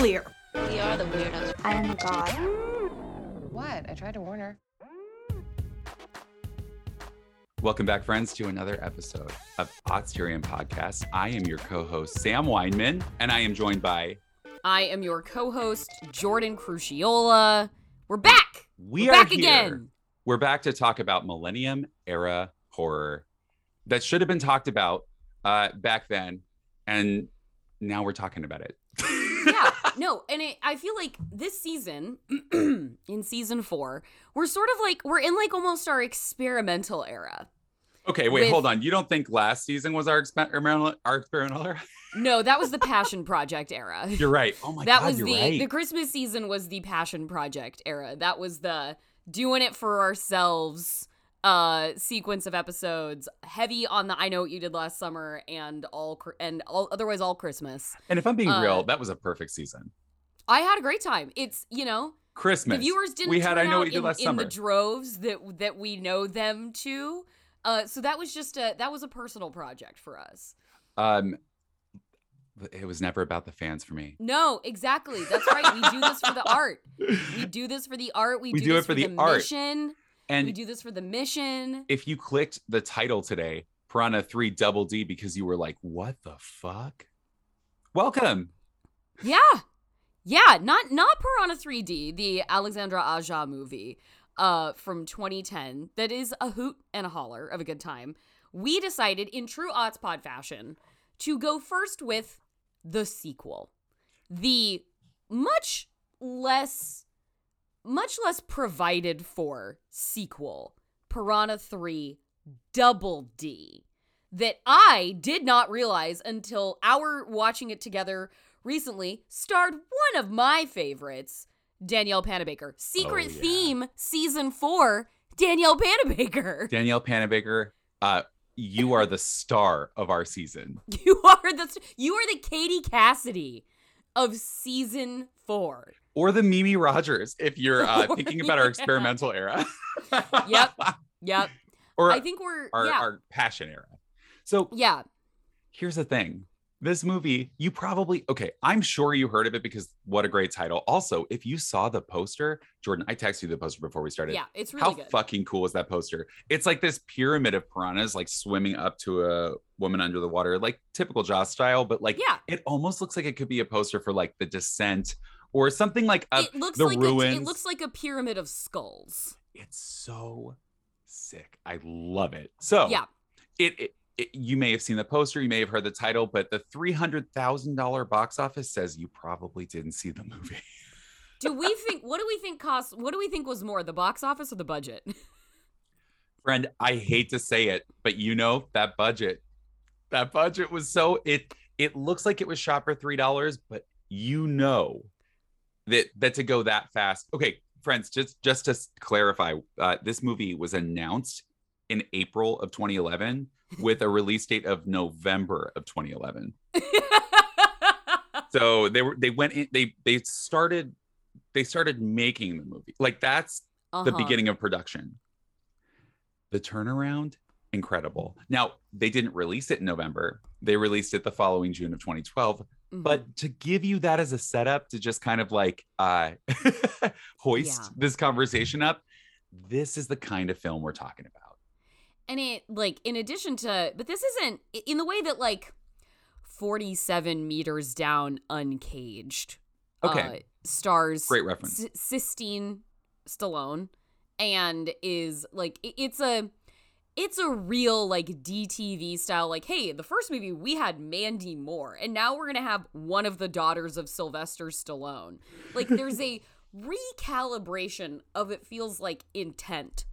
clear. We are the weirdos. I am a god. What? I tried to warn her. Welcome back, friends, to another episode of Otsterium Podcast. I am your co-host, Sam Weinman, and I am joined by I am your co-host, Jordan Cruciola. We're back. We We're are back here. again. We're back to talk about Millennium Era horror that should have been talked about uh, back then, and now we're talking about it. Yeah, no, and it, I feel like this season, in season four, we're sort of like we're in like almost our experimental era. Okay, wait, With- hold on. You don't think last season was our experimental our experimental era? No, that was the Passion Project era. You're right. Oh my god. that god, was the right. the Christmas season was the Passion Project era. That was the doing it for ourselves uh sequence of episodes heavy on the I know what you did last summer and all and all otherwise all Christmas. and if I'm being uh, real, that was a perfect season. I had a great time. It's, you know, Christmas. the viewers didn't we had I know what you did in, last in summer. the droves that that we know them to. Uh, so that was just a that was a personal project for us. um, it was never about the fans for me. No, exactly. That's right. We do this for the art. We do this for the art. We, We do, do it for the the art. mission. And we do this for the mission. if you clicked the title today, Piranha 3 Double D, because you were like, what the fuck? Welcome. Yeah. Yeah, not not Piranha 3D, the Alexandre Aja movie uh from 2010 that is a hoot and a holler of a good time. We decided in true Otspod fashion to go first with the sequel. The much less much less provided for sequel, Piranha 3 Double D that I did not realize until our watching it together recently starred one of my favorites, Danielle Panabaker. Secret Oh, yeah. Theme season 4, Danielle Panabaker. Danielle Panabaker, uh, you are the star of our season. You are the you are the Katie Cassidy of season 4. Or the Mimi Rogers, if you're uh, thinking about our yeah. experimental era. Yep. Yep. or I think we're our, yeah. our passion era. So yeah. here's the thing this movie you probably okay i'm sure you heard of it because what a great title also if you saw the poster jordan i texted you the poster before we started Yeah, it's really how good. fucking cool is that poster it's like this pyramid of piranhas like swimming up to a woman under the water like typical jaws style but like yeah. it almost looks like it could be a poster for like the descent or something like of it looks the like ruins A, it looks like a pyramid of skulls. it's so sick i love it so Yeah. it, it, it you may have seen the poster you may have heard the title but the $300000 box office says you probably didn't see the movie. Do we think what do we think cost what do we think was more, the box office or the budget? friend i hate to say it but you know that budget that budget was so it it looks like it was shot for three dollars but you know that that to go that fast. Okay friends just just to clarify uh, this movie was announced in april of 2011 with a release date of november of 2011 so they were they went in they they started they started making the movie like that's the Uh-huh. beginning of production. The turnaround, incredible. Now, they didn't release it in November. They released it the following June of 2012. Mhm. But to give you that as a setup to just kind of like uh hoist Yeah. this conversation up, this is the kind of film we're talking about. And it like in addition to but this isn't in the way that like 47 meters down uncaged Okay. uh, stars Great reference. S- Sistine Stallone and is like it's a it's a real like DTV style like hey the first movie we had Mandy Moore and now we're going to have one of the daughters of Sylvester Stallone like there's a recalibration of it feels like intent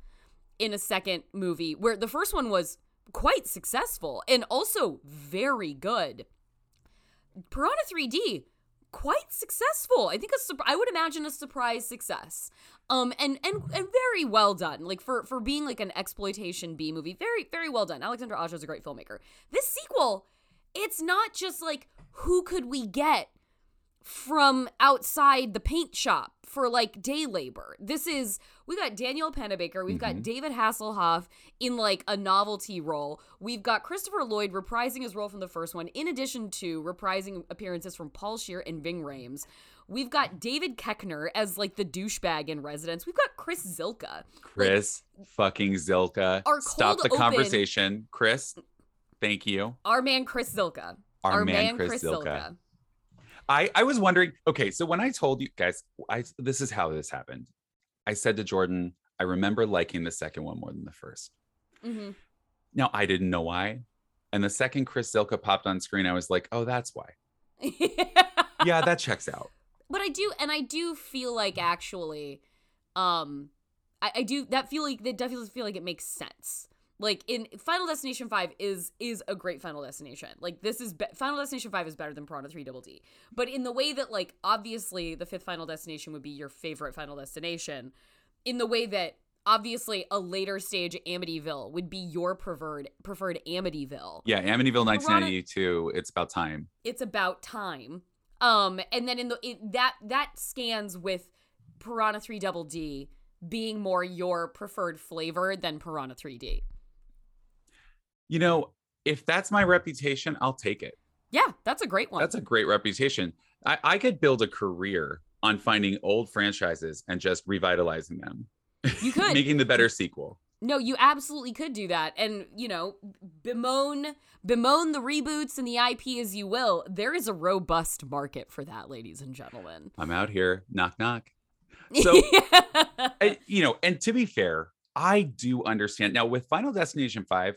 in a second movie where the first one was quite successful and also very good. Piranha 3D quite successful. I think a I would imagine a surprise success. Um and and and very well done. Like for for being like an exploitation B movie, very very well done. Alexandre Aja is a great filmmaker. This sequel, it's not just like who could we get from outside the paint shop for like day labor. This is we got Danielle Panabaker, we've got Mhm. David Hasselhoff in like a novelty role. We've got Christopher Lloyd reprising his role from the first one, in addition to reprising appearances from Paul Scheer and Ving Rhames. We've got David Koechner as like the douchebag in residence. We've got Chris Zylka. Chris fucking Zylka. Our Stop the open- conversation. Chris, thank you. Our man Chris Zylka. Our, man, Chris, Zylka. Zylka. I, I was wondering, okay, so when I told you guys, I this is how this happened. I said to Jordan, I remember liking the second one more than the first. Mhm. Now I didn't know why. And the second Chris Zylka popped on screen, I was like, oh, that's why. Yeah, that checks out. but I do, and I do feel like actually, um, I, I do that feel like that definitely feel like it makes sense. Like in Final Destination Five is is a great Final Destination. Like this is be- Final Destination Five is better than Piranha Three Double D. But in the way that like obviously the fifth Final Destination would be your favorite Final Destination, in the way that obviously a later stage Amityville would be your preferred preferred Amityville. Yeah, Amityville Piranha- 1992. It's about time. it's about time. Um, and then in the it, that that scans with Piranha 3 Double D being more your preferred flavor than Piranha 3D. You know, if that's my reputation, I'll take it. Yeah, that's a great one. That's a great reputation. I, I could build a career on finding old franchises and just revitalizing them, you could. making the better sequel. no, you absolutely could do that. And, you know, bemoan bemoan the reboots and the IP as you will. There is a robust market for that, ladies and gentlemen. I'm out here, knock knock. So- I- you know, and to be fair, I do understand. Now with Final Destination 5,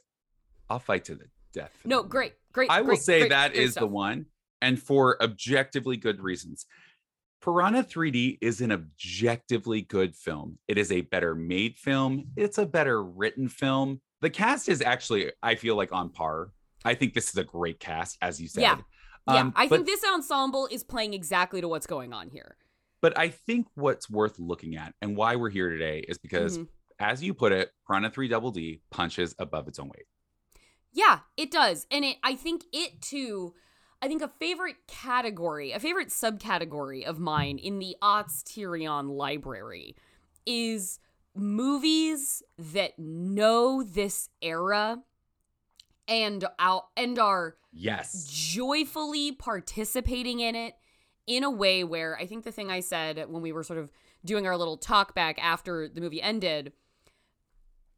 I'll fight to the death. no, great, great. I will great, say great, that great is the one, and for objectively good reasons. Piranha 3D is an objectively good film. It is a better made film. It's a better written film. The cast is actually, I feel like, on par. I think this is a great cast, as you said. Yeah. Yeah, Um, I but, think this ensemble is playing exactly to what's going on here. but I think what's worth looking at and why we're here today is because, Mhm. as you put it, Piranha 3 Double D punches above its own weight. Yeah, it does. And it I think it too I think a favorite category, a favorite subcategory of mine in the Aughts Tyrion library is movies that know this era and out and are Yes. joyfully participating in it in a way where I think the thing I said when we were sort of doing our little talk back after the movie ended,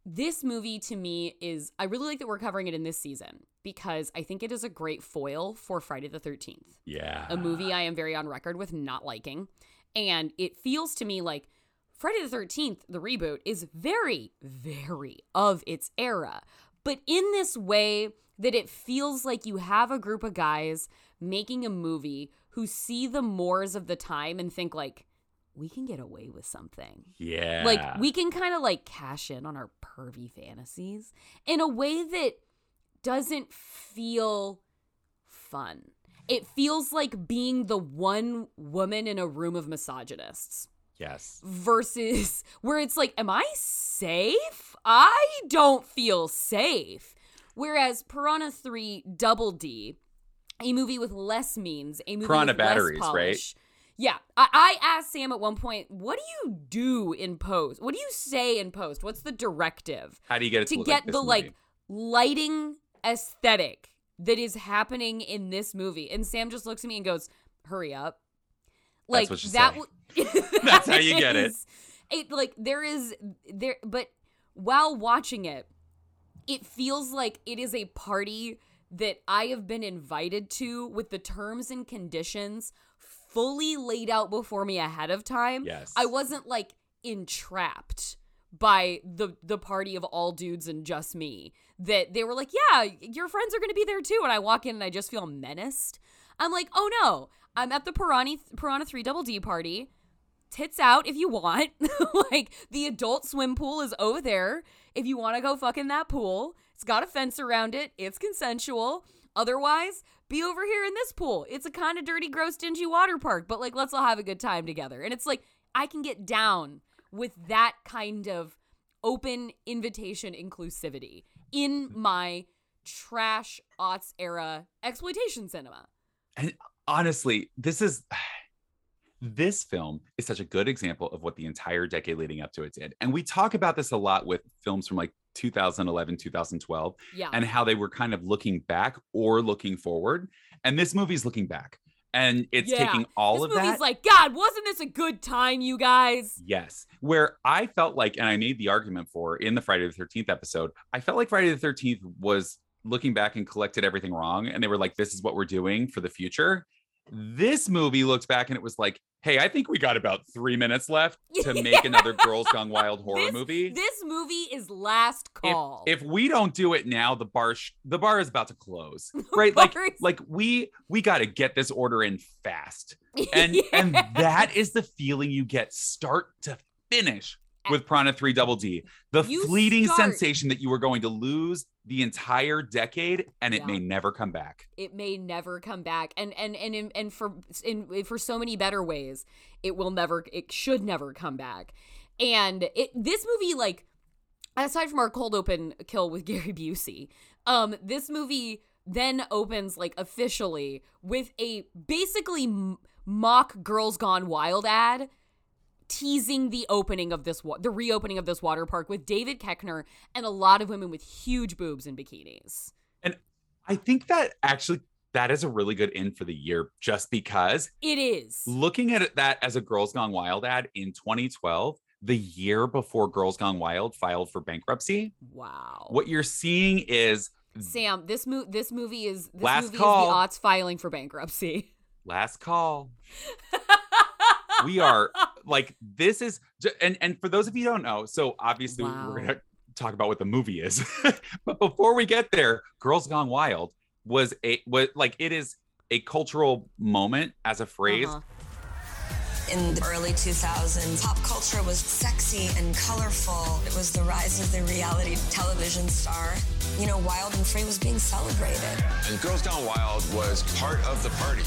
this movie to me is I really like that we're covering it in this season because I think it is a great foil for Friday the 13th Yeah. a movie I am very on record with not liking. And it feels to me like Friday the 13th, the reboot, is very, very of its era. But in this way that it feels like you have a group of guys making a movie who see the mores of the time and think, like, we can get away with something. Yeah. Like we can kind of like cash in on our pervy fantasies in a way that doesn't feel fun. It feels like being the one woman in a room of misogynists Yes. versus where it's like, am I safe? I don't feel safe. Whereas Piranha 3 Double D, a movie with less means, a movie Piranha with less batteries, right? Yeah. I-, I asked Sam at one point, what do you do in post? What do you say in post? What's the directive? How do you get it to, to get like the like lighting aesthetic that is happening in this movie. And Sam just looks at me and goes, "Hurry up!" Like That's what that. w- That's how you get it. It like there is there, but while watching it, it feels like it is a party that I have been invited to with the terms and conditions fully laid out before me ahead of time. Yes. I wasn't like entrapped by the the party of all dudes and just me. That they were like, "Yeah, your friends are going to be there too." And I walk in and I just feel menaced. I'm like, "Oh no, I'm at the Piranha Piranha 3 Double D party. Tits out if you want. like the adult swim pool is over there if you want to go fuck in that pool. It's got a fence around it. It's consensual. Otherwise, be over here in this pool. It's a kind of dirty, gross, dingy water park, but like let's all have a good time together. And it's like I can get down with that kind of open invitation inclusivity in my trash aughts era exploitation cinema. And honestly, this is this film is such a good example of what the entire decade leading up to it did. And we talk about this a lot with films from like 2011, 2012, Yeah. and how they were kind of looking back or looking forward. And this movie's looking back. and it's Yeah. taking all of that. this of movie's that. like, God, wasn't this a good time, you guys? Yes. Where I felt like, and I made the argument for in the Friday the 13th episode, I felt like Friday the 13th was looking back and collected everything wrong. And they were like, this is what we're doing for the future. This movie looked back and it was like, hey, I think we got about three minutes left to make another Girls Gone Wild horror This- movie. This movie is last call. if we don't do it now, the bar sh- the bar is about to close. Right? like is- like we we got to get this order in fast. And Yeah. and that is the feeling you get start to finish with Piranha 3 Double D. The You fleeting start- sensation that you were going to lose the entire decade and it Yeah. may never come back. it may never come back and and and and, and for in for so many better ways it will never it should never come back and it this movie like aside from our cold open kill with Gary Busey um this movie then opens like officially with a basically m- mock girls gone wild ad teasing the opening of this wa- the reopening of this water park with David Koechner and a lot of women with huge boobs and bikinis And I think that actually that is a really good end for the year just because it is looking at that as a Girls Gone Wild ad in 2012, the year before Girls Gone Wild filed for bankruptcy, wow what you're seeing is Sam, this mo- this movie is this Last movie call. is the aughts filing for bankruptcy. last call. We are like this is j- and and for those of you who don't know, so obviously Wow. we're gonna talk about what the movie is. but before we get there, Girls Gone Wild was a was like it is a cultural moment as a phrase. Uh-huh. In the early 2000s, pop culture was sexy and colorful. It was the rise of the reality television star. You know, Wild and Free was being celebrated. And Girls Gone Wild was part of the party.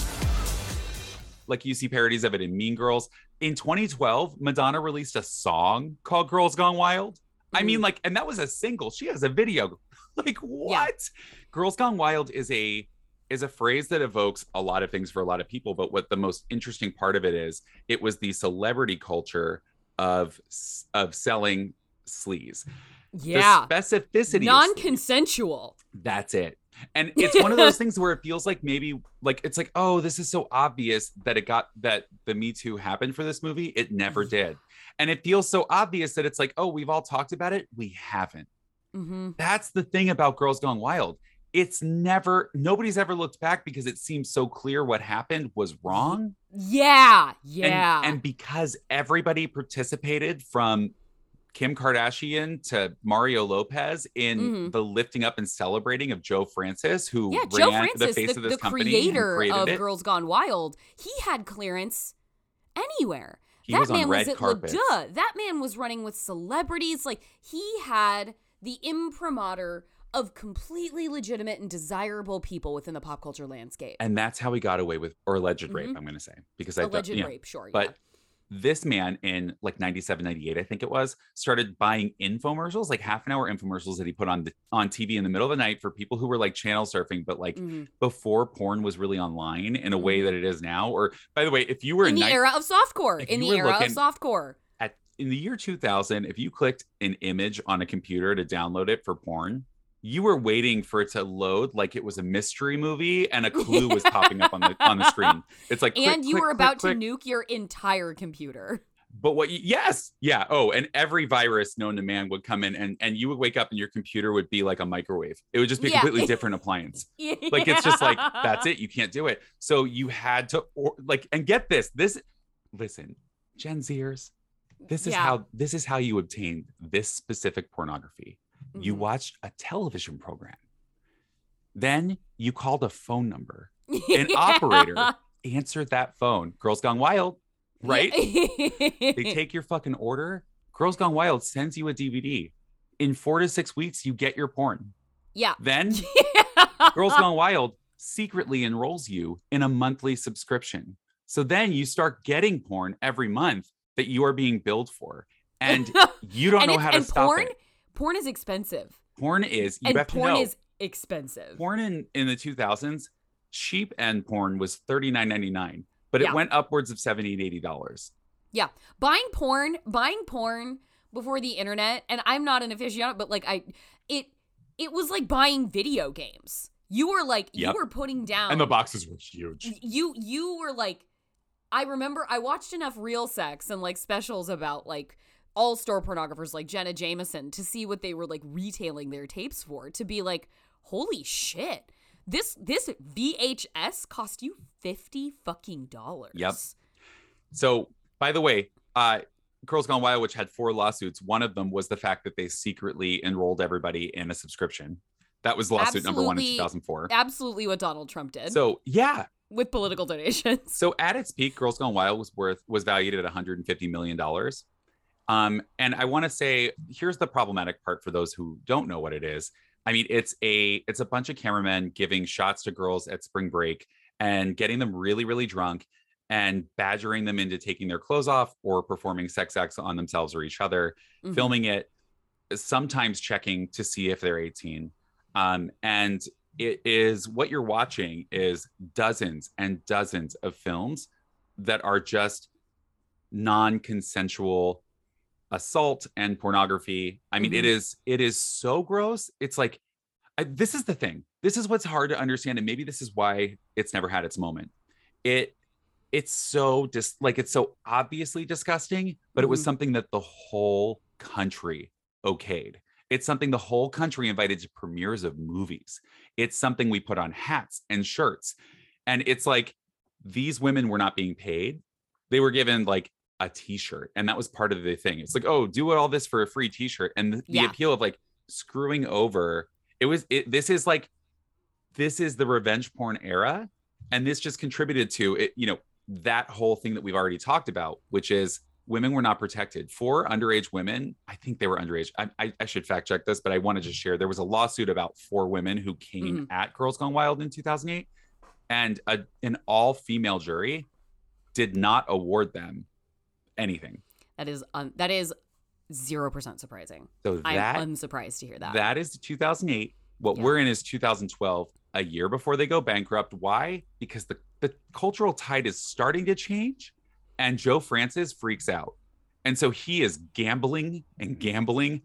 Like you see parodies of it in Mean Girls. In 2012, Madonna released a song called Girls Gone Wild. I mean, Mhm. like, and that was a single. She has a video. Like, what? Girls Gone Wild is a is a phrase that evokes a lot of things for a lot of people. But what the most interesting part of it is, it was the celebrity culture of of selling sleaze. Yeah. The specificity. Non-consensual. That's it. And it's one of those things where it feels like maybe like it's like, oh, this is so obvious that it got that the Me Too happened for this movie. It never did. And it feels so obvious that it's like, oh, we've all talked about it. We haven't. hmm That's the thing about Girls Gone Wild. It's never, nobody's ever looked back because it seems so clear what happened was wrong. Yeah. And- Yeah. And, because everybody participated from Kim Kardashian to Mario Lopez in Mhm. the lifting up and celebrating of Joe Francis, who yeah, ran Joe Francis, the the, face of this the company creator of it. Girls Gone Wild, he had clearance anywhere. He that was on man red was at carpets. LaDuh. That man was running with celebrities. Like he had the imprimatur of completely legitimate and desirable people within the pop culture landscape. And that's how he got away with, or alleged rape, Mhm. I'm going to say, because I Alleged thought, yeah. rape, sure. But this man in like 97, 98, I think it was, started buying infomercials, like half an hour infomercials that he put on the, on TV in the middle of the night for people who were like channel surfing, but like. Mhm. before porn was really online in a way that it is now. Or by the way, if you were in the era of softcore, in the era of softcore. at in the year 2000, if you clicked an image on a computer to download it for porn, you were waiting for it to load like it was a mystery movie and a clue was popping up on the on the screen. It's like click, and you click, were click, about to nuke your entire computer. But what? You, yes, yeah. Oh, and every virus known to man would come in, and and you would wake up, and your computer would be like a microwave. It would just be a Yeah. completely different appliance. yeah. Like it's just like that's it. You can't do it. So you had to, or, like, and get this. This, listen, Gen Zers. This is Yeah. how this is how you obtained this specific pornography. You Mhm. watched a television program. Then you called a phone number. An operator answered that phone. Girls Gone Wild, right? they take your fucking order. Girls Gone Wild sends you a DVD. In four to six weeks, you get your porn. yeah. Then Girls Gone Wild secretly enrolls you in a monthly subscription. So then you start getting porn every month that you are being billed for. And you don't and know how to stop porn, it. Porn is expensive. Porn is, you and porn know, is expensive. porn in, in the 2000s, cheap end porn was $39.99, but Yeah. it went upwards of $70 and $80. Yeah. Buying porn, buying porn before the internet, and I'm not an aficionado, but like I it it was like buying video games. You were like Yep. you were putting down And the boxes were huge. you you were like I remember I watched enough real sex and like specials about like all store pornographers like Jenna Jameson to see what they were like retailing their tapes for to be like holy shit this this VHS cost you 50 fucking dollars. Yep. So, by the way, uh, Girls Gone Wild, which had four lawsuits, one of them was the fact that they secretly enrolled everybody in a subscription. That was lawsuit number one in 2004. Absolutely what Donald Trump did So, yeah. with political donations. So, at its peak, Girls Gone Wild was worth was valued at 150 million dollars. Um, and I want to say, here's the problematic part for those who don't know what it is. I mean, it's a it's a bunch of cameramen giving shots to girls at spring break and getting them really, really drunk and badgering them into taking their clothes off or performing sex acts on themselves or each other, Mhm. filming it, sometimes checking to see if they're 18. Um, and it is what you're watching is dozens and dozens of films that are just non-consensual assault and pornography. I mean, it Mhm. is it is so gross. It's like I, this is the thing. This is what's hard to understand, and maybe this is why it's never had its moment. It it's so dis like it's so obviously disgusting, but it was Mhm. something that the whole country okayed. It's something the whole country invited to premieres of movies. It's something we put on hats and shirts. And it's like these women were not being paid. They were given like a t-shirt and that was part of the thing. It's like, "Oh, do all this for a free t-shirt." And the, the Yeah. appeal of like screwing over it was it this is like this is the revenge porn era and this just contributed to it, you know, that whole thing that we've already talked about, which is women were not protected. For underage women, I think they were underage. I, I, I should fact check this, but I wanted to mm-hmm. share there was a lawsuit about four women who came mm-hmm. at Girls Gone Wild in 2008, and a, an all female jury did not award them anything. That is un- that is 0% surprising. So I'm that unsurprised to hear that. that is 2008. What Yeah. we're in is 2012, a year before they go bankrupt. Why? Because the, the cultural tide is starting to change and Joe Francis freaks out. And so he is gambling and gambling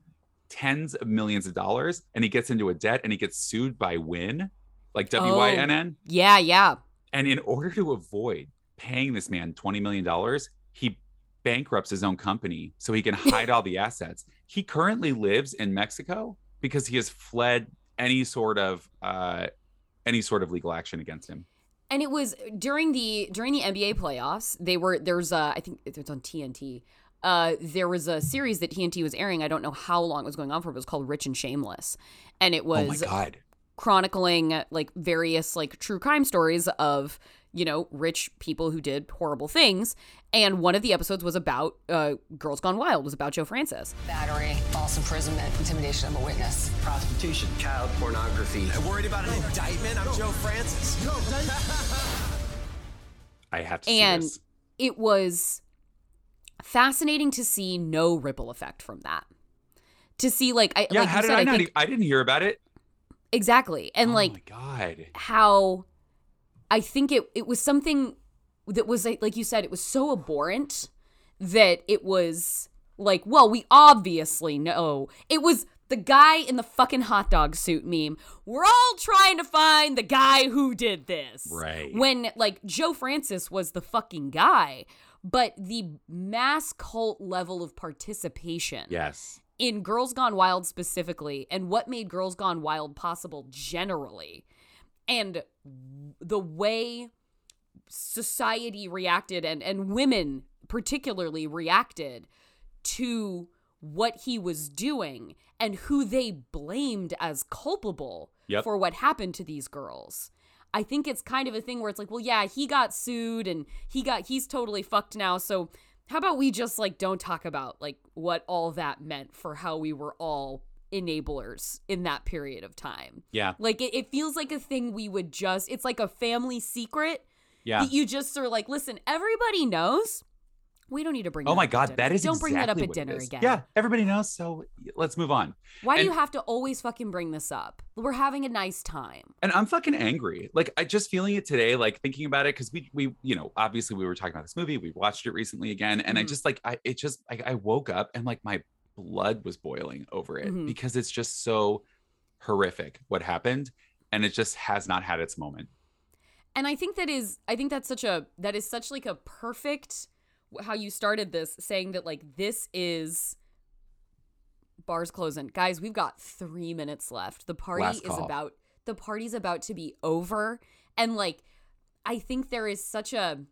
tens of millions of dollars and he gets into a debt and he gets sued by Wynn, like oh, W Y N N. yeah, yeah. And in order to avoid paying this man $20 million, he bankrupts his own company so he can hide all the assets. He currently lives in Mexico because he has fled any sort of uh any sort of legal action against him. And it was during the during the NBA playoffs. They were there's a I think it's on TNT. Uh, there was a series that TNT was airing. I don't know how long it was going on for. But it was called Rich and Shameless, and it oh my was god. chronicling like various like true crime stories of you know rich people who did horrible things. And one of the episodes was about uh, Girls Gone Wild. Was about Joe Francis. Battery, false imprisonment, intimidation of a witness. prostitution, child pornography. I worried about an indictment? I'm Joe Francis. I have to And see this. it was fascinating to see no ripple effect from that. To see like I Yeah, like how you did said, I I not think e- I didn't hear about it. exactly. And oh like my god. how I think it it was something that was like, you said, it was so abhorrent that it was like, well, we obviously know. It was the guy in the fucking hot dog suit meme. We're all trying to find the guy who did this. Right. When like Joe Francis was the fucking guy, but the mass cult level of participation Yes. in Girls Gone Wild specifically and what made Girls Gone Wild possible generally and the way society reacted and and women particularly reacted to what he was doing and who they blamed as culpable Yep. for what happened to these girls. I think it's kind of a thing where it's like, well, yeah, he got sued and he got he's totally fucked now. So how about we just like don't talk about like what all that meant for how we were all enablers in that period of time. Yeah. Like it, it feels like a thing we would just it's like a family secret Yeah. that you just are like, listen, everybody knows. We don't need to bring Oh that my god, that is Don't bring that up at dinner again. Yeah, everybody knows. So let's move on. Why do you have to always fucking bring this up? We're having a nice time. and I'm fucking angry. Like I just feeling it today, like thinking about it because we we you know obviously we were talking about this movie. We watched it recently again, and I Mhm. just like I it just I, I woke up and like my blood was boiling over it Mhm. because it's just so horrific what happened. and it just has not had its moment. And I think that is I think that's such a that is such like a perfect how you started this saying that like this is bars closing. Guys, we've got 3 minutes left. The party is about the party's about to be over and like I think there is such a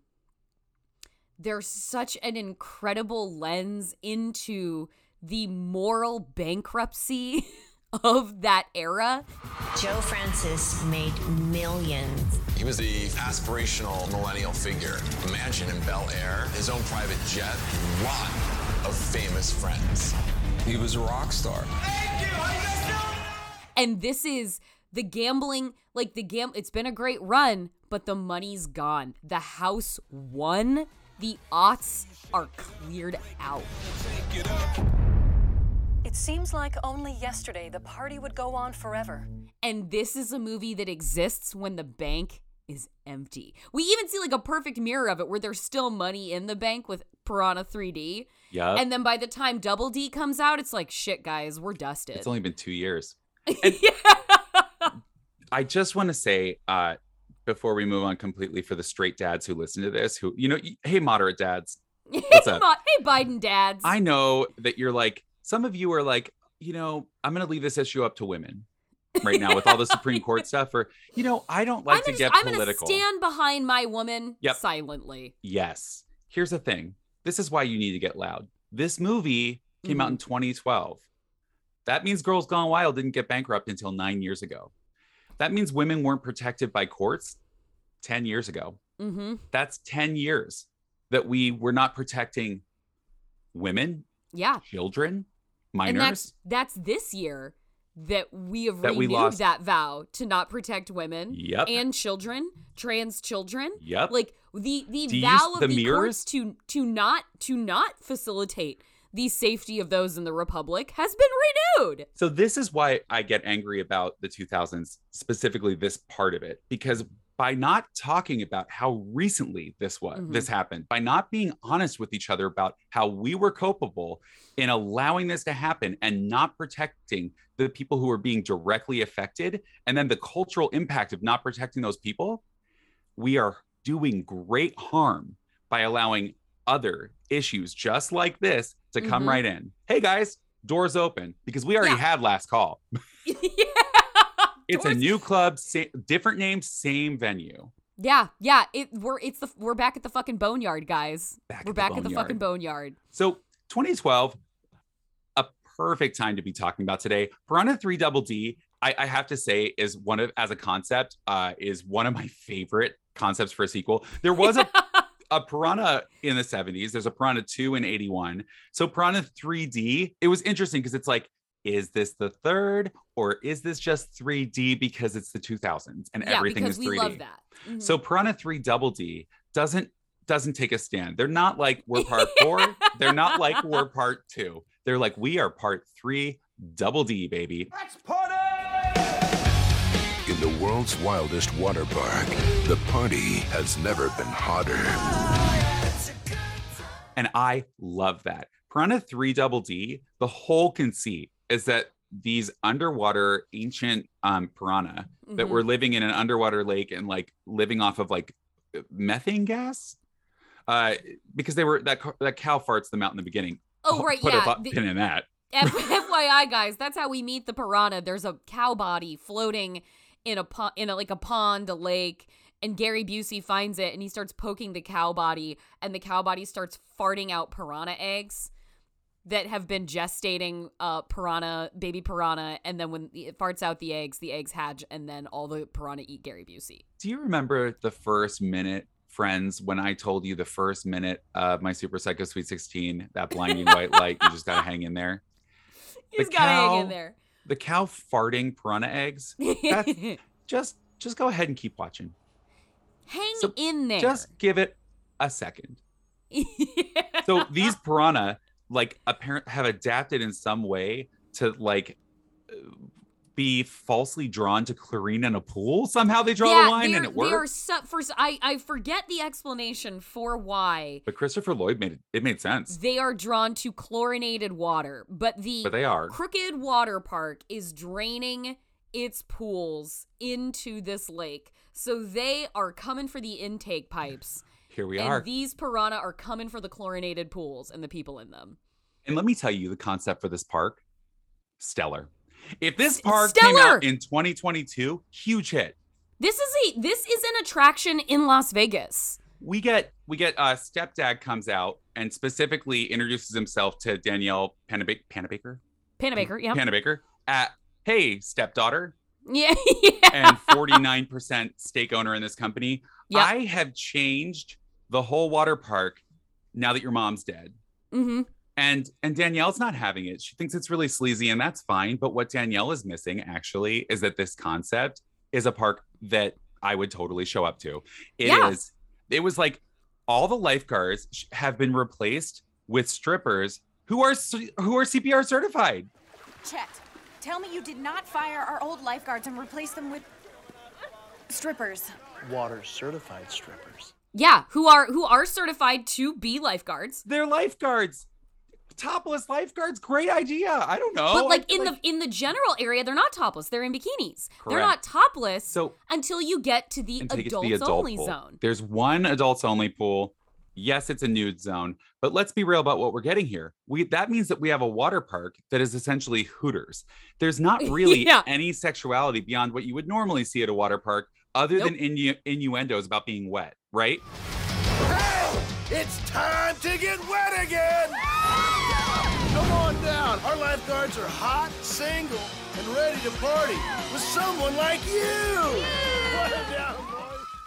there's such an incredible lens into the moral bankruptcy of that era. Joe Francis made millions. He was the aspirational millennial figure. A mansion in Bel Air, his own private jet, a lot of famous friends. He was a rock star. and this is the gambling like the gam it's been a great run but the money's gone the house won the aughts are cleared out It seems like only yesterday the party would go on forever. and this is a movie that exists when the bank is empty we even see like a perfect mirror of it where there's still money in the bank with piranha 3d Yup. and then by the time double d comes out it's like shit guys we're dusted It's only been two years. yeah. I just want to say, uh, before we move on completely for the straight dads who listen to this, who, you know, hey, moderate dads, What's up? Hey biden dads I know that you're like, some of you are like, you know, I'm going to leave this issue up to women right now with all the Supreme Court stuff, or, you know, I don't like I'm to gonna, get I'm political. stand behind my woman Yep. silently. Yes. Here's the thing. This is why you need to get loud. This movie came out in Mm-hmm. 2012. That means Girls Gone Wild didn't get bankrupt until nine years ago. That means women weren't protected by courts 10 years ago. Mm-hmm. That's 10 years that we were not protecting women, Yeah. children, minors. And that's that's this year that we have That we renewed lost- that vow to not protect women Yep. and children, trans children. Yep. Like the the vow of the the, courts to to not to not facilitate the safety of those in the republic has been renewed. So this is why I get angry about the 2000s, specifically this part of it, because by not talking about how recently this was, Mhm. this happened, by not being honest with each other about how we were culpable in allowing this to happen and not protecting the people who were being directly affected, and then the cultural impact of not protecting those people, we are doing great harm by allowing other issues just like this to come Mhm. right in. Hey guys, doors open because we already Yeah. had last call. yeah. It's a new club, sa- different name, same venue. Yeah, yeah. It we're it's the we're back at the fucking boneyard, guys. Back we're at the back at the fucking boneyard. So 2012, a perfect time to be talking about today. Piranha 3 Double D, I, I have to say, is one of as a concept, uh, is one of my favorite concepts for a sequel. There was a a Piranha in the 70s. There's a Piranha 2 in 81. So Piranha 3D, it was interesting because it's like, is this the third or is this just 3D because it's the 2000s and yeah, everything is 3D? we love that. Mhm. So Piranha 3 Double D doesn't doesn't take a stand. They're not like we're part 4. They're not like we're part 2. They're like we are part 3 Double D, baby. Let's party! In the world's wildest water park, the party has never been hotter. And I love that. Piranha 3 Double D, the whole conceit is that these underwater ancient um, piranha that Mhm. were living in an underwater lake and like living off of like methane gas, uh, because they were that that cow farts them out in the beginning. Oh right, Put yeah. the- pin in that. F- FYI, guys, that's how we meet the piranha. There's a cow body floating in a po- in a, like a pond, a lake, and Gary Busey finds it and he starts poking the cow body, and the cow body starts farting out piranha eggs that have been gestating uh piranha baby piranha and then when it farts out the eggs the eggs hatch and then all the piranha eat gary busey Do you remember the first minute, friends, when I told you the first minute of my Super Psycho Sweet 16, that blinding white light, you just gotta hang in there? he's The gotta hang cow- in there The cow farting piranha eggs. Just just go ahead and keep watching. hang So, in there Just give it a second. So these piranha like apparent have adapted in some way to like uh, be falsely drawn to chlorine in a pool. Somehow they draw the line and it They are works. so, for I I forget the explanation for why But Christopher Lloyd made it it made sense. they are drawn to chlorinated water, but the But they are. Crooked Water Park is draining its pools into this lake. So they are coming for the intake pipes. Here we and are. these piranha are coming for the chlorinated pools and the people in them. And let me tell you the concept for this park stellar. If this park came out in 2022, huge hit. This is a this is an attraction in Las Vegas. We get we get uh stepdad comes out and specifically introduces himself to Danielle Panabaker Panabaker Panabaker, yeah. Panabaker at hey stepdaughter yeah, yeah. and 49% stake owner in this company. Yep. I have changed the whole water park now that your mom's dead. hmm And and Danielle's not having it. She thinks it's really sleazy and that's fine, but what Danielle is missing actually is that this concept is a park that I would totally show up to. It is. Yeah. it was like all the lifeguards have been replaced with strippers who are who are CPR certified. Chet, tell me you did not fire our old lifeguards and replace them with strippers. Water certified strippers. Yeah, who are who are certified to be lifeguards. They're lifeguards. Topless lifeguards, great idea. I don't know. but like feel in the in the general area, they're not topless. They're in bikinis. They're not topless So- until you get to the until you get to the adult only pool. zone. There's one adults only pool. Yes, it's a nude zone, but let's be real about what we're getting here. We that means that we have a water park that is essentially Hooters. There's not really Yeah. any sexuality beyond what you would normally see at a water park, other than innu- innuendos about being wet, right? Hey! It's time to get wet again! Come on down. Our lifeguards are hot, single, and ready to party with someone like you! Down.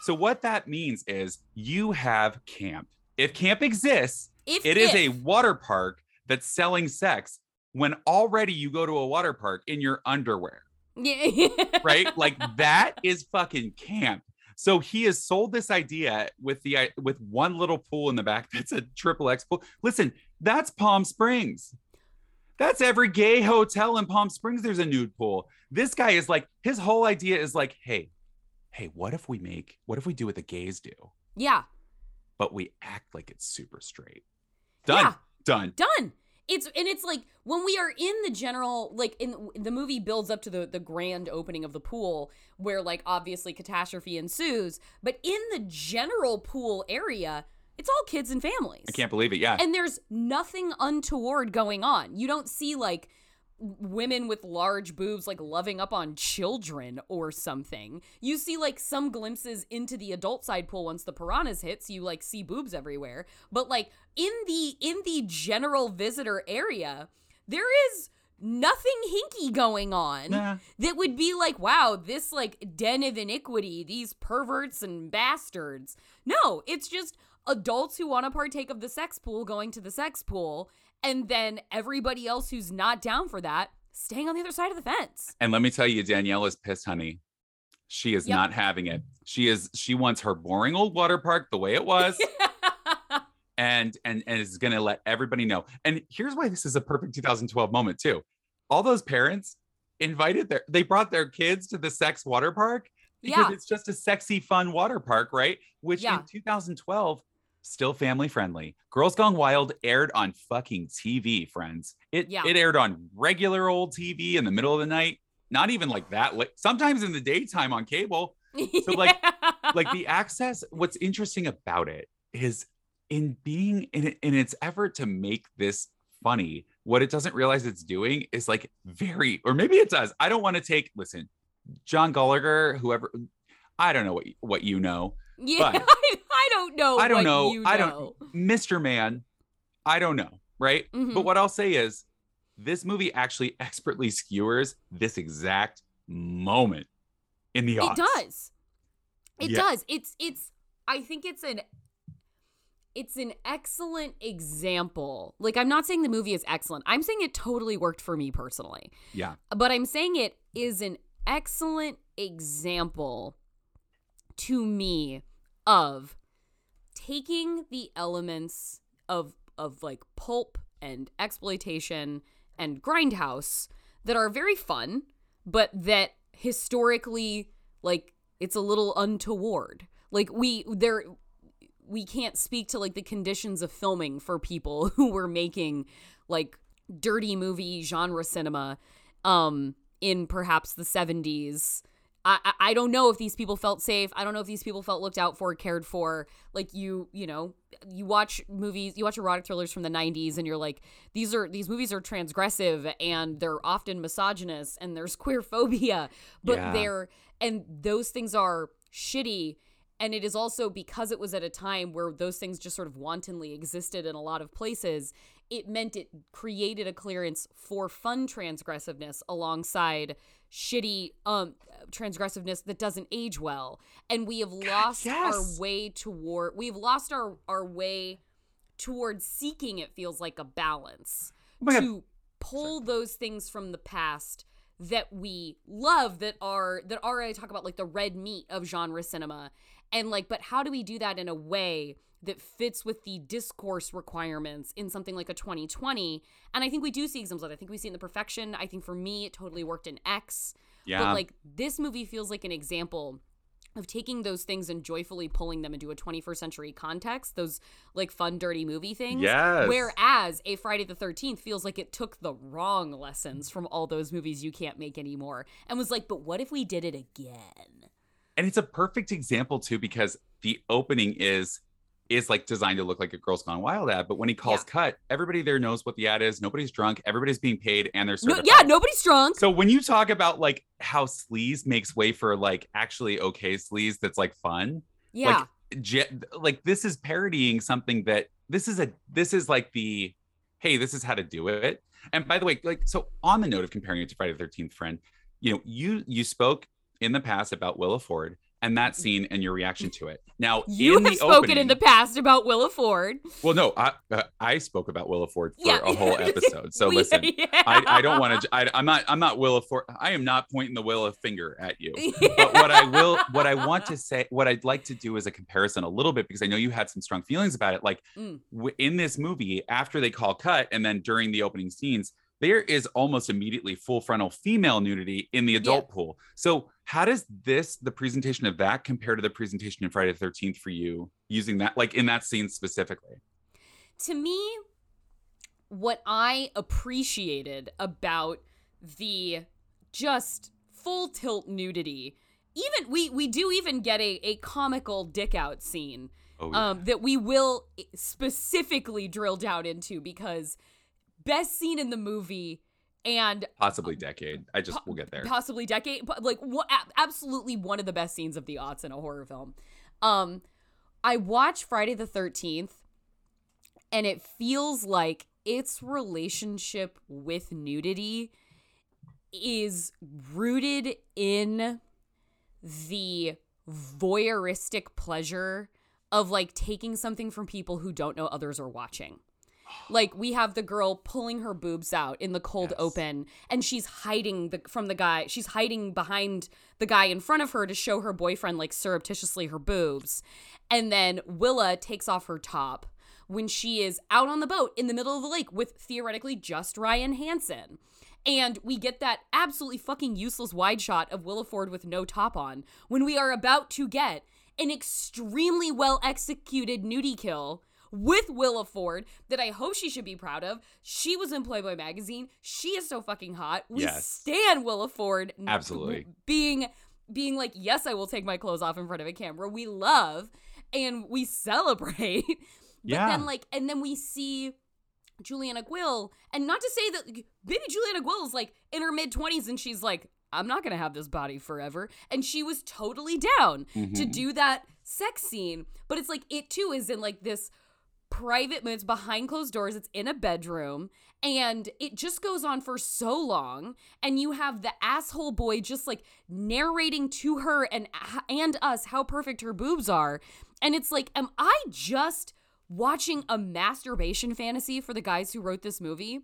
So what that means is you have camp. If camp exists, If it is a water park that's selling sex when already you go to a water park in your underwear. Yeah. right? Like that is fucking camp. So he has sold this idea with the with one little pool in the back that's a triple X pool. Listen, that's Palm Springs. That's every gay hotel in Palm Springs. There's a nude pool. This guy is like, his whole idea is like, hey, hey, what if we make, what if we do what the gays do, yeah. but we act like it's super straight? Done. Yeah. Done. done it's and it's like when we are in the general like in the movie builds up to the the grand opening of the pool where like obviously catastrophe ensues but in the general pool area it's all kids and families I can't believe it. Yeah. and there's nothing untoward going on you don't see like women with large boobs like loving up on children or something. You see like some glimpses into the adult side pool once the piranhas hit so you like see boobs everywhere. But like in the in the general visitor area there is nothing hinky going on Nah. that would be like wow this like den of iniquity these perverts and bastards. No it's just adults who want to partake of the sex pool going to the sex pool and then everybody else who's not down for that staying on the other side of the fence And let me tell you, Danielle is pissed, honey. She is Yep. not having it. She is she wants her boring old water park the way it was. and and and is gonna let everybody know. And here's why this is a perfect 2012 moment, too. All those parents invited their they brought their kids to the sex water park because Yeah. it's just a sexy, fun water park, right? Which Yeah. in 2012 still family friendly. Girls Gone Wild aired on fucking TV, friends. It Yeah. it aired on regular old TV in the middle of the night. Not even like that late. Sometimes in the daytime on cable. So like like the access. What's interesting about it is in being in in its effort to make this funny. What it doesn't realize it's doing is like very, or maybe it does. I don't want to take. Listen, John Gulager, whoever. I don't know what what you know. Yeah I, I don't know I don't know. you I don't. Know. Mr. Man, I don't know. Right. Mhm. But what I'll say is, this movie actually expertly skewers this exact moment in the It does. It Yeah. does. It's it's I think it's an it's an excellent example. Like I'm not saying the movie is excellent. I'm saying it totally worked for me personally. Yeah. But I'm saying it is an excellent example to me of taking the elements of of like pulp and exploitation and grindhouse that are very fun but that historically like it's a little untoward like we there we can't speak to like the conditions of filming for people who were making like dirty movie genre cinema um in perhaps the 70s. I, I don't know if these people felt safe. I don't know if these people felt looked out for, cared for. Like you, you know, you watch movies, you watch erotic thrillers from the 90s and you're like these are these movies are transgressive and they're often misogynist and there's queer phobia, but Yeah. they're and those things are shitty and it is also because it was at a time where those things just sort of wantonly existed in a lot of places it meant it created a clearance for fun transgressiveness alongside shitty um transgressiveness that doesn't age well and we have lost yes. our way toward we've lost our our way towards seeking it feels like a balance Oh my God. to pull those things from the past that we love that are that are I talk about like the red meat of genre cinema and like but how do we do that in a way that fits with the discourse requirements in something like a 2020 and I think we do see examples of that. I think we see it in the perfection I think for me it totally worked in X Yeah. but like this movie feels like an example of taking those things and joyfully pulling them into a 21st century context, those like fun, dirty movie things. Yes. Whereas a Friday the 13th feels like it took the wrong lessons from all those movies you can't make anymore and was like, but what if we did it again? and it's a perfect example too because the opening is is like designed to look like a girls gone wild ad but when he calls cut everybody there knows what the ad is nobody's drunk everybody's being paid and they're No, certified. yeah, nobody's drunk. so when you talk about like how sleaze makes way for like actually okay sleaze that's like fun Yeah. like ge- like this is parodying something that this is a this is like the hey this is how to do it and by the way like so on the note of comparing it to friday the 13th friend you know you you spoke in the past about willa ford and that scene and your reaction to it now you have spoken opening, in the past about Willa Ford. well no i uh, i spoke about willa ford for Yeah. a whole episode so We- listen yeah. I, I don't want to i'm not i'm not willa ford i am not pointing the willa finger at you but what I will, what I want to say, what I'd like to do is a comparison a little bit because I know you had some strong feelings about it. Like Mm. w- in this movie, after they call cut and then during the opening scenes, there is almost immediately full frontal female nudity in the adult pool. So how does this, the presentation of that, compare to the presentation in Friday the Thirteenth for you using that, like in that scene specifically? to me, what I appreciated about the just full tilt nudity, even we we do even get a, a comical dick out scene Oh, um, that we will specifically drill down into because best scene in the movie and Possibly decade. I just we'll get there. possibly decade but like what absolutely one of the best scenes of the aughts in a horror film um i watch friday the 13th and it feels like its relationship with nudity is rooted in the voyeuristic pleasure of like taking something from people who don't know others are watching like we have the girl pulling her boobs out in the cold open and she's hiding the, from the guy she's hiding behind the guy in front of her to show her boyfriend like surreptitiously her boobs. And then willa takes off her top when she is out on the boat in the middle of the lake with theoretically just ryan hansen. And we get that absolutely fucking useless wide shot of Willa Ford with no top on when we are about to get an extremely well executed nudie kill with Willa Ford that I hope she should be proud of. She was in Playboy magazine. She is so fucking hot. We Yes. stand Willa Ford Absolutely. being being like, "Yes, I will take my clothes off in front of a camera." We love and we celebrate. but Yeah. then like and then we see Julianna Guill, and not to say that baby Julianna Guill is like in her mid 20s and she's like, I'm not gonna have this body forever. And she was totally down to Mhm. do that sex scene. But it's like it too is in like this private it's behind closed doors, it's in a bedroom, and it just goes on for so long. And you have the asshole boy just like narrating to her and and us how perfect her boobs are. And it's like, am I just watching a masturbation fantasy for the guys who wrote this movie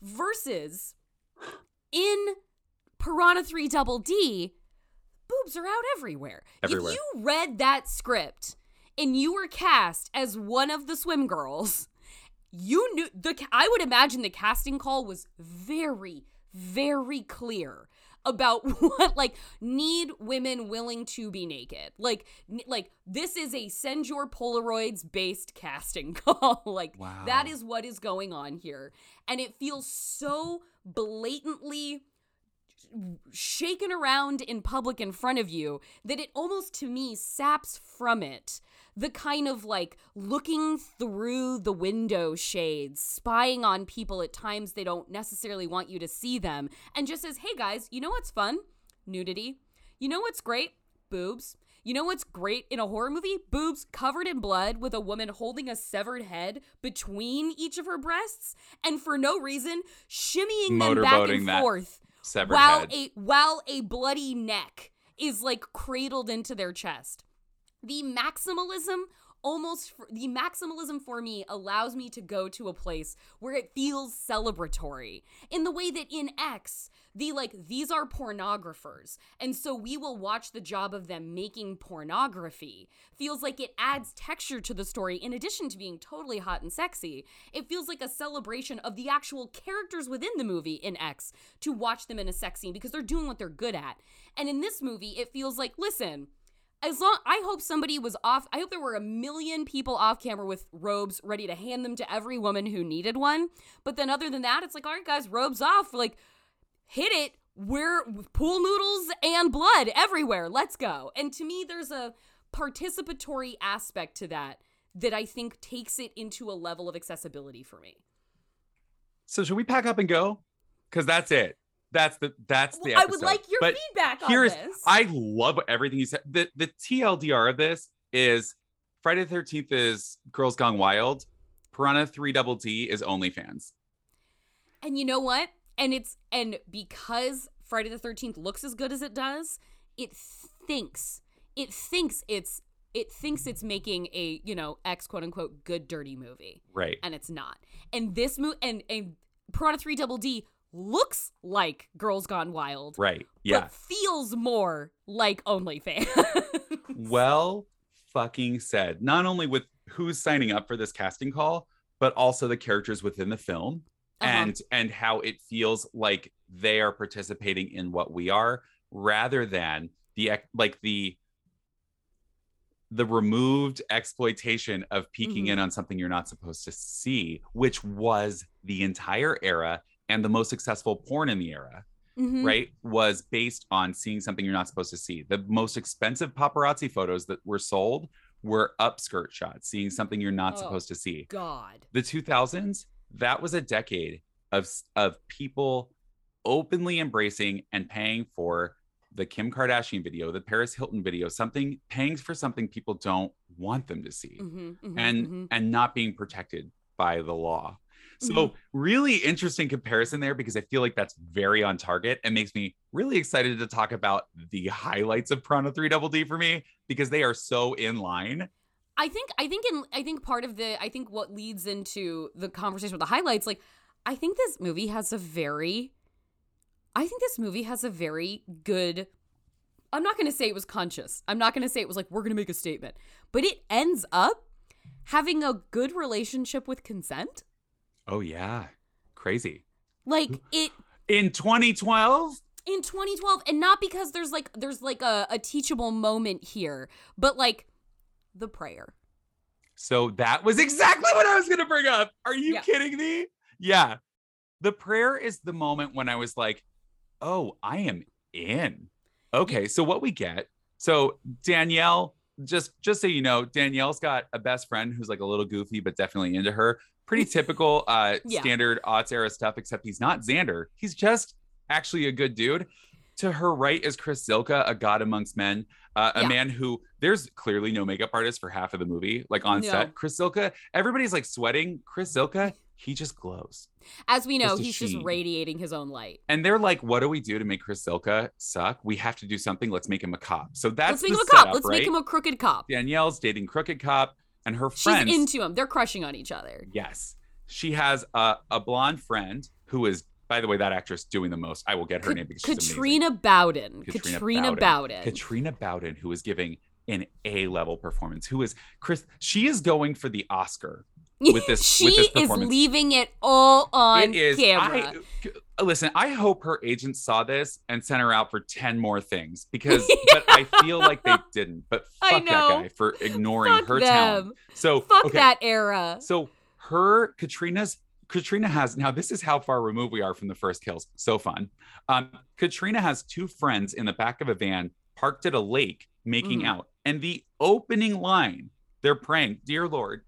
versus in Piranha 3 Double D, boobs are out everywhere. Everywhere. If you read that script and you were cast as one of the swim girls, you knew the I would imagine the casting call was very very clear about what like need women willing to be naked. Like n- like this is a send your polaroids based casting call. like Wow. that is what is going on here. And it feels so blatantly shaken around in public in front of you that it almost to me saps from it the kind of like looking through the window shades, spying on people at times they don't necessarily want you to see them, and just says, hey guys, you know what's fun? Nudity. You know what's great? Boobs. You know what's great in a horror movie? Boobs covered in blood with a woman holding a severed head between each of her breasts and for no reason shimmying them back and forth while head. a while a bloody neck is like cradled into their chest. The maximalism almost the maximalism for me allows me to go to a place where it feels celebratory in the way that in X the like these are pornographers and so we will watch the job of them making pornography feels like it adds texture to the story. In addition to being totally hot and sexy it feels like a celebration of the actual characters within the movie in X to watch them in a sex scene because they're doing what they're good at. And in this movie it feels like listen as long I hope somebody was off I hope there were a million people off camera with robes ready to hand them to every woman who needed one. But then other than that it's like all right guys robes off like hit it. We're pool noodles and blood everywhere. Let's go. And to me there's a participatory aspect to that that I think takes it into a level of accessibility for me. So should we pack up and go? Because that's it. That's the that's the. Well, I would like your But feedback on here's, this. I love everything you said. The the TLDR of this is Friday the Thirteenth is Girls Gone Wild. Piranha Three Double D is OnlyFans. And you know what? And it's and because Friday the 13th looks as good as it does, it thinks it thinks it's it thinks it's making a, you know, X quote unquote good dirty movie. Right. And it's not. And this movie and and Piranha 3 Double D looks like Girls Gone Wild. Right. Yeah. But feels more like OnlyFans. well fucking said. Not only with who's signing up for this casting call, but also the characters within the film Uh-huh. and and how it feels like they are participating in what we are rather than the like the the removed exploitation of peeking Mhm. in on something you're not supposed to see, which was the entire era and the most successful porn in the era Mhm. right, was based on seeing something you're not supposed to see. The most expensive paparazzi photos that were sold were upskirt shots, seeing something you're not Oh, supposed to see. God. The 2000s, that was a decade of of people openly embracing and paying for the Kim Kardashian video, the Paris Hilton video, something paying for something people don't want them to see Mhm, mhm, and mhm. and not being protected by the law. So Mhm. really interesting comparison there because I feel like that's very on target and makes me really excited to talk about the highlights of Piranha 3 Double D for me because they are so in line. I think I think in I think part of the I think what leads into the conversation with the highlights like I think this movie has a very I think this movie has a very good I'm not going to say it was conscious. I'm not going to say it was like we're going to make a statement. But it ends up having a good relationship with consent. Oh yeah. Crazy. Like it In 2012, in 2012 and not because there's like there's like a, a teachable moment here, but like the prayer. So that was exactly what I was going to bring up. Are you Yeah. kidding me? Yeah. The prayer is the moment when I was like, oh, I am in. Okay. So what we get. So Danielle, just just so you know, Danielle's got a best friend who's like a little goofy, but definitely into her. Pretty typical uh Yeah. standard aughts era stuff, except he's not Xander. He's just actually a good dude. To her right is Chris Zylka, a god amongst men, uh, a Yeah. man who there's clearly no makeup artist for half of the movie, like on No. set. Chris Zylka, everybody's like sweating. Chris Zylka, he just glows. As we know, Just he's just radiating his own light. And they're like, what do we do to make Chris Zylka suck? We have to do something. Let's make him a cop. So that's Let's make the him a cop. setup, Let's right? make him a crooked cop. Danielle's dating crooked cop, and her friends. She's into him. They're crushing on each other. yes, she has a, a blonde friend who is, by the way, that actress doing the most. I will get her name because she's amazing. Katrina Bowden. Katrina, Bowden. Katrina Bowden, who is giving an A level performance. Who is Chris? She is going for the Oscar with this. she with this is leaving it all on It is. camera. I, listen, I hope her agent saw this and sent her out for 10 more things because, but I feel like they didn't. But fuck that guy for ignoring Fuck her them. talent. So, Fuck okay, that era. So, her, Katrina's Katrina has now. This is how far removed we are from the first kills. So fun. Um, Katrina has two friends in the back of a van parked at a lake making Mhm. out, and the opening line they're praying, "Dear Lord,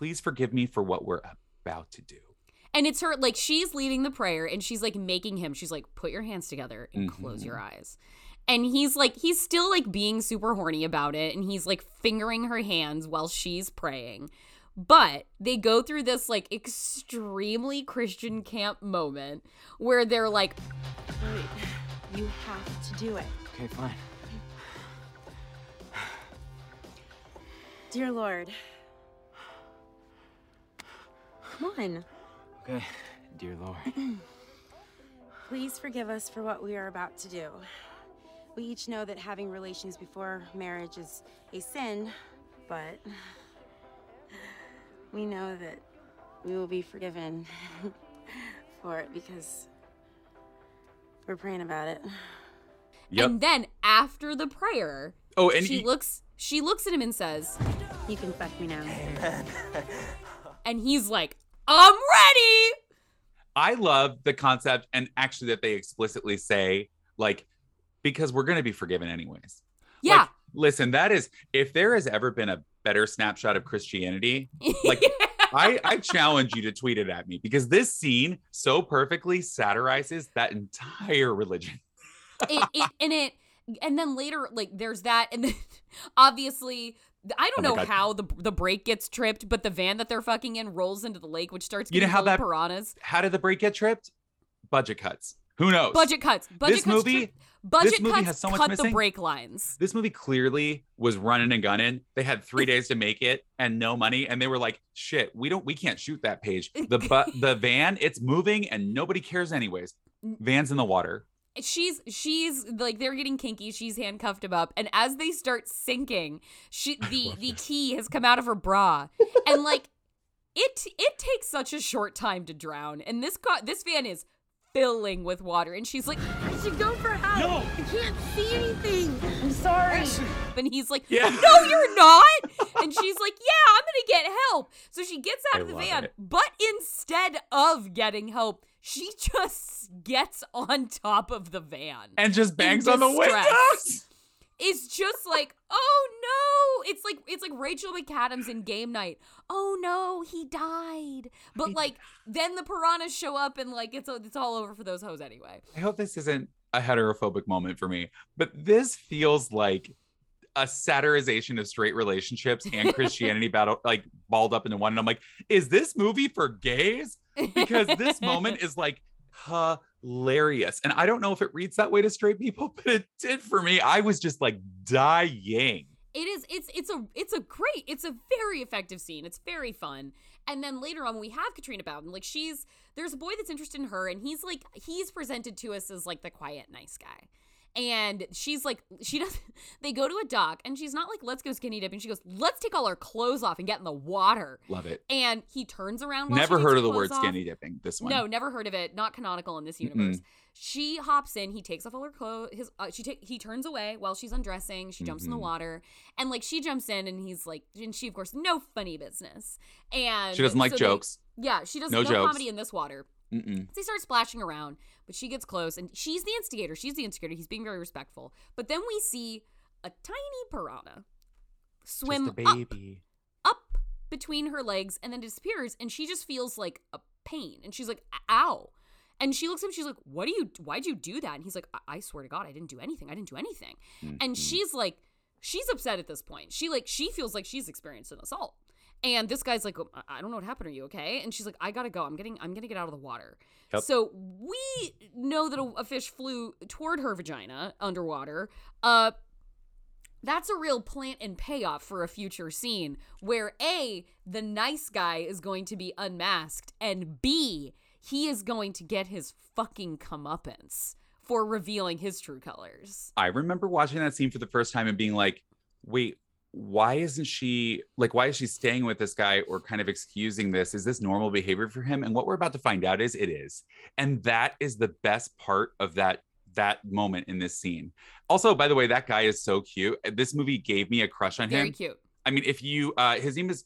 please forgive me for what we're about to do." And it's her like she's leading the prayer and she's like making him. She's like, put your hands together and mm-hmm. close your eyes. And he's like, he's still like being super horny about it. And he's like fingering her hands while she's praying. But they go through this like extremely Christian camp moment where they're like, You have to do it. Okay, fine. Dear Lord. Come on. Okay, dear Lord. Please forgive us for what we are about to do. We each know that having relations before marriage is a sin, but we know that we will be forgiven for it because we're praying about it. Yep. and then after the prayer, Oh, and she he- looks, she looks at him and says, You can fuck me now. Amen. and he's like, I'm ready. I love the concept, and actually that they explicitly say like, because we're going to be forgiven anyways. Yeah. Like, listen, that is if there has ever been a better snapshot of Christianity, like I, I challenge you to tweet it at me because this scene so perfectly satirizes that entire religion. it, it and it and then later like there's that and then obviously I don't Oh know how the the brake gets tripped, but the van that they're fucking in rolls into the lake, which starts You know how that- piranhas. How did the break get tripped? Budget cuts. Who knows? Budget cuts. Budget this cuts. movie, tri- budget this movie cuts has so much cut missing. the brake lines. This movie clearly was running and gunning. They had three days to make it and no money, and they were like, "Shit, we don't, we can't shoot that page. The but the van, it's moving, and nobody cares anyways. Van's in the water. She's she's like they're getting kinky. She's handcuffed him up, and as they start sinking, she the the key has come out of her bra, and like it it takes such a short time to drown, and this car this van is filling with water, and she's like, I should go for help. No. I can't see anything. I'm sorry. and he's like, Yeah. no, you're not, and she's like, yeah, I'm gonna get help. So she gets out I of the van, it. but instead of getting help. She just gets on top of the van And just bangs on the windows. It's just like, oh no! It's like it's like Rachel McAdams in Game Night. Oh no, he died. But like then the piranhas show up and like it's it's all over for those hoes anyway. I hope this isn't a heterophobic moment for me, but this feels like a satirization of straight relationships and Christianity battle, like balled up into one. And I'm like, is this movie for gays? Because this moment is like hilarious. And I don't know if it reads that way to straight people, but it did for me. I was just like dying. It is it's it's a it's a great it's a very effective scene. It's very fun. And then later on we have Katrina Bowden. Like she's there's a boy that's interested in her and he's like he's presented to us as like the quiet nice guy. And she's like she does they go to a dock and she's not like let's go skinny dipping. She goes, "Let's take all our clothes off and get in the water." Love it. And he turns around Never heard of the word off. skinny dipping. This one. No, never heard of it. Not canonical in this Mm-mm. universe. She hops in. He takes off all her clothes. His uh, she ta- he turns away while she's undressing. She jumps in the Mhm. water, and like she jumps in, and he's like, and she of course no funny business, and She doesn't like so they- jokes. yeah, she doesn't No no, jokes. comedy in this water. Mm-mm. They start splashing around, but she gets close, and she's the instigator. She's the instigator. He's being very respectful, but then we see a tiny piranha swim a up baby. up between her legs and then disappears and she just feels like a pain and she's like ow and she looks at him she's like what do you why'd you do that and he's like i, I swear to god i didn't do anything i didn't do anything and Mhm. she's like she's upset at this point she like she feels like she's experienced an assault and this guy's like "I- i don't know what happened. Are you okay? And she's like i gotta go. I'm getting i'm gonna get out of the water. Yep. so we know that a, a fish flew toward her vagina underwater. Uh that's a real plant and payoff for a future scene where A, the nice guy is going to be unmasked, and B, he is going to get his fucking comeuppance for revealing his true colors. I remember watching that scene for the first time and being like, wait, why isn't she like why is she staying with this guy or kind of excusing this? Is this normal behavior for him? And what we're about to find out is it is. And that is the best part of that that moment in this scene. Also, by the way, that guy is so cute. This movie gave me a crush on Very him. Very cute. I mean, if you uh his name is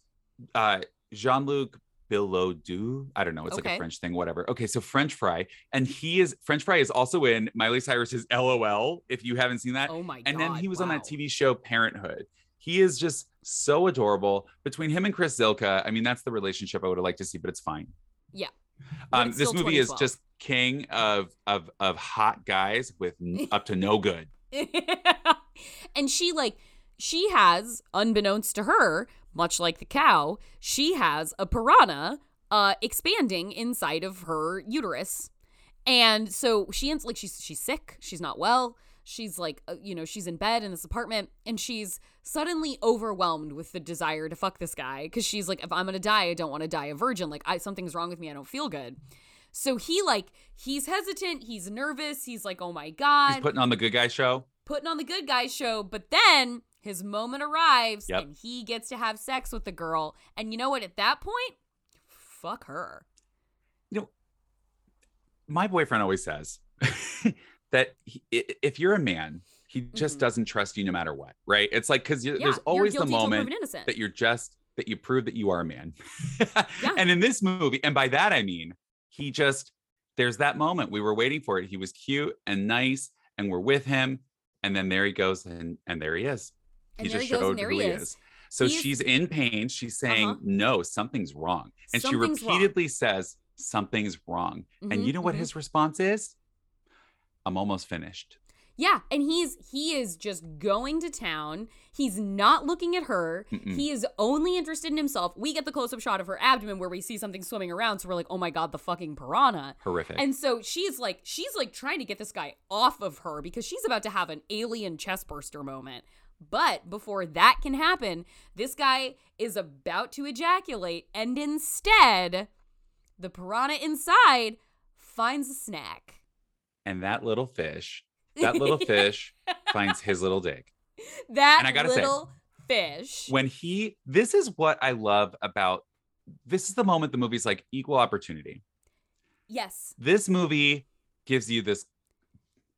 uh Jean-Luc Bilodeau. I don't know. It's like a French thing, whatever. Okay, so French Fry, and he is French Fry is also in Miley Cyrus's LOL. If you haven't seen that, Oh my and then he was on that. TV show Parenthood. He is just so adorable. Between him and Chris Zylka, I mean, that's the relationship I would have liked to see, but it's fine. Yeah. Um, it's this movie is just king of of of hot guys with up to no good. and she like she has unbeknownst to her much like the cow she has a piranha uh expanding inside of her uterus and so she ends like she's she's sick she's not well she's like uh, you know she's in bed in this apartment and she's suddenly overwhelmed with the desire to fuck this guy because she's like if i'm gonna die i don't want to die a virgin like i something's wrong with me i don't feel good so he like he's hesitant he's nervous he's like oh my god He's putting on the good guy show. putting on the good guy show, but then his moment arrives Yep. and he gets to have sex with the girl. And you know what? At that point, fuck her. You know my boyfriend always says that he, if you're a man, he just doesn't trust you no matter what, right? It's like because Mm-hmm. Yeah, there's always the guilty till proven moment that you're just that you prove that you are a man. yeah. And in this movie, and by that I mean he just there's that moment we were waiting for it. He was cute and nice, and we're with him, and then there he goes, and and there he is. And he there just he showed there who he is. is. So He's- she's in pain. She's saying, Uh-huh. "No, something's wrong," and Something's she wrong. repeatedly says, "Something's wrong." Mhm, And you know what mhm. his response is? I'm almost finished. Yeah, and he's he is just going to town. He's not looking at her. Mm-mm. He is only interested in himself. We get the close-up shot of her abdomen where we see something swimming around, so we're like, "Oh my god, the fucking piranha." Horrific. And so she's like she's like trying to get this guy off of her because she's about to have an alien chest burster moment. But before that can happen, this guy is about to ejaculate and instead the piranha inside finds a snack. And that little fish, that little fish finds his little dick. That And I gotta say, little fish. When he, this is what I love about. This is the moment the movie's like equal opportunity. Yes. This movie gives you this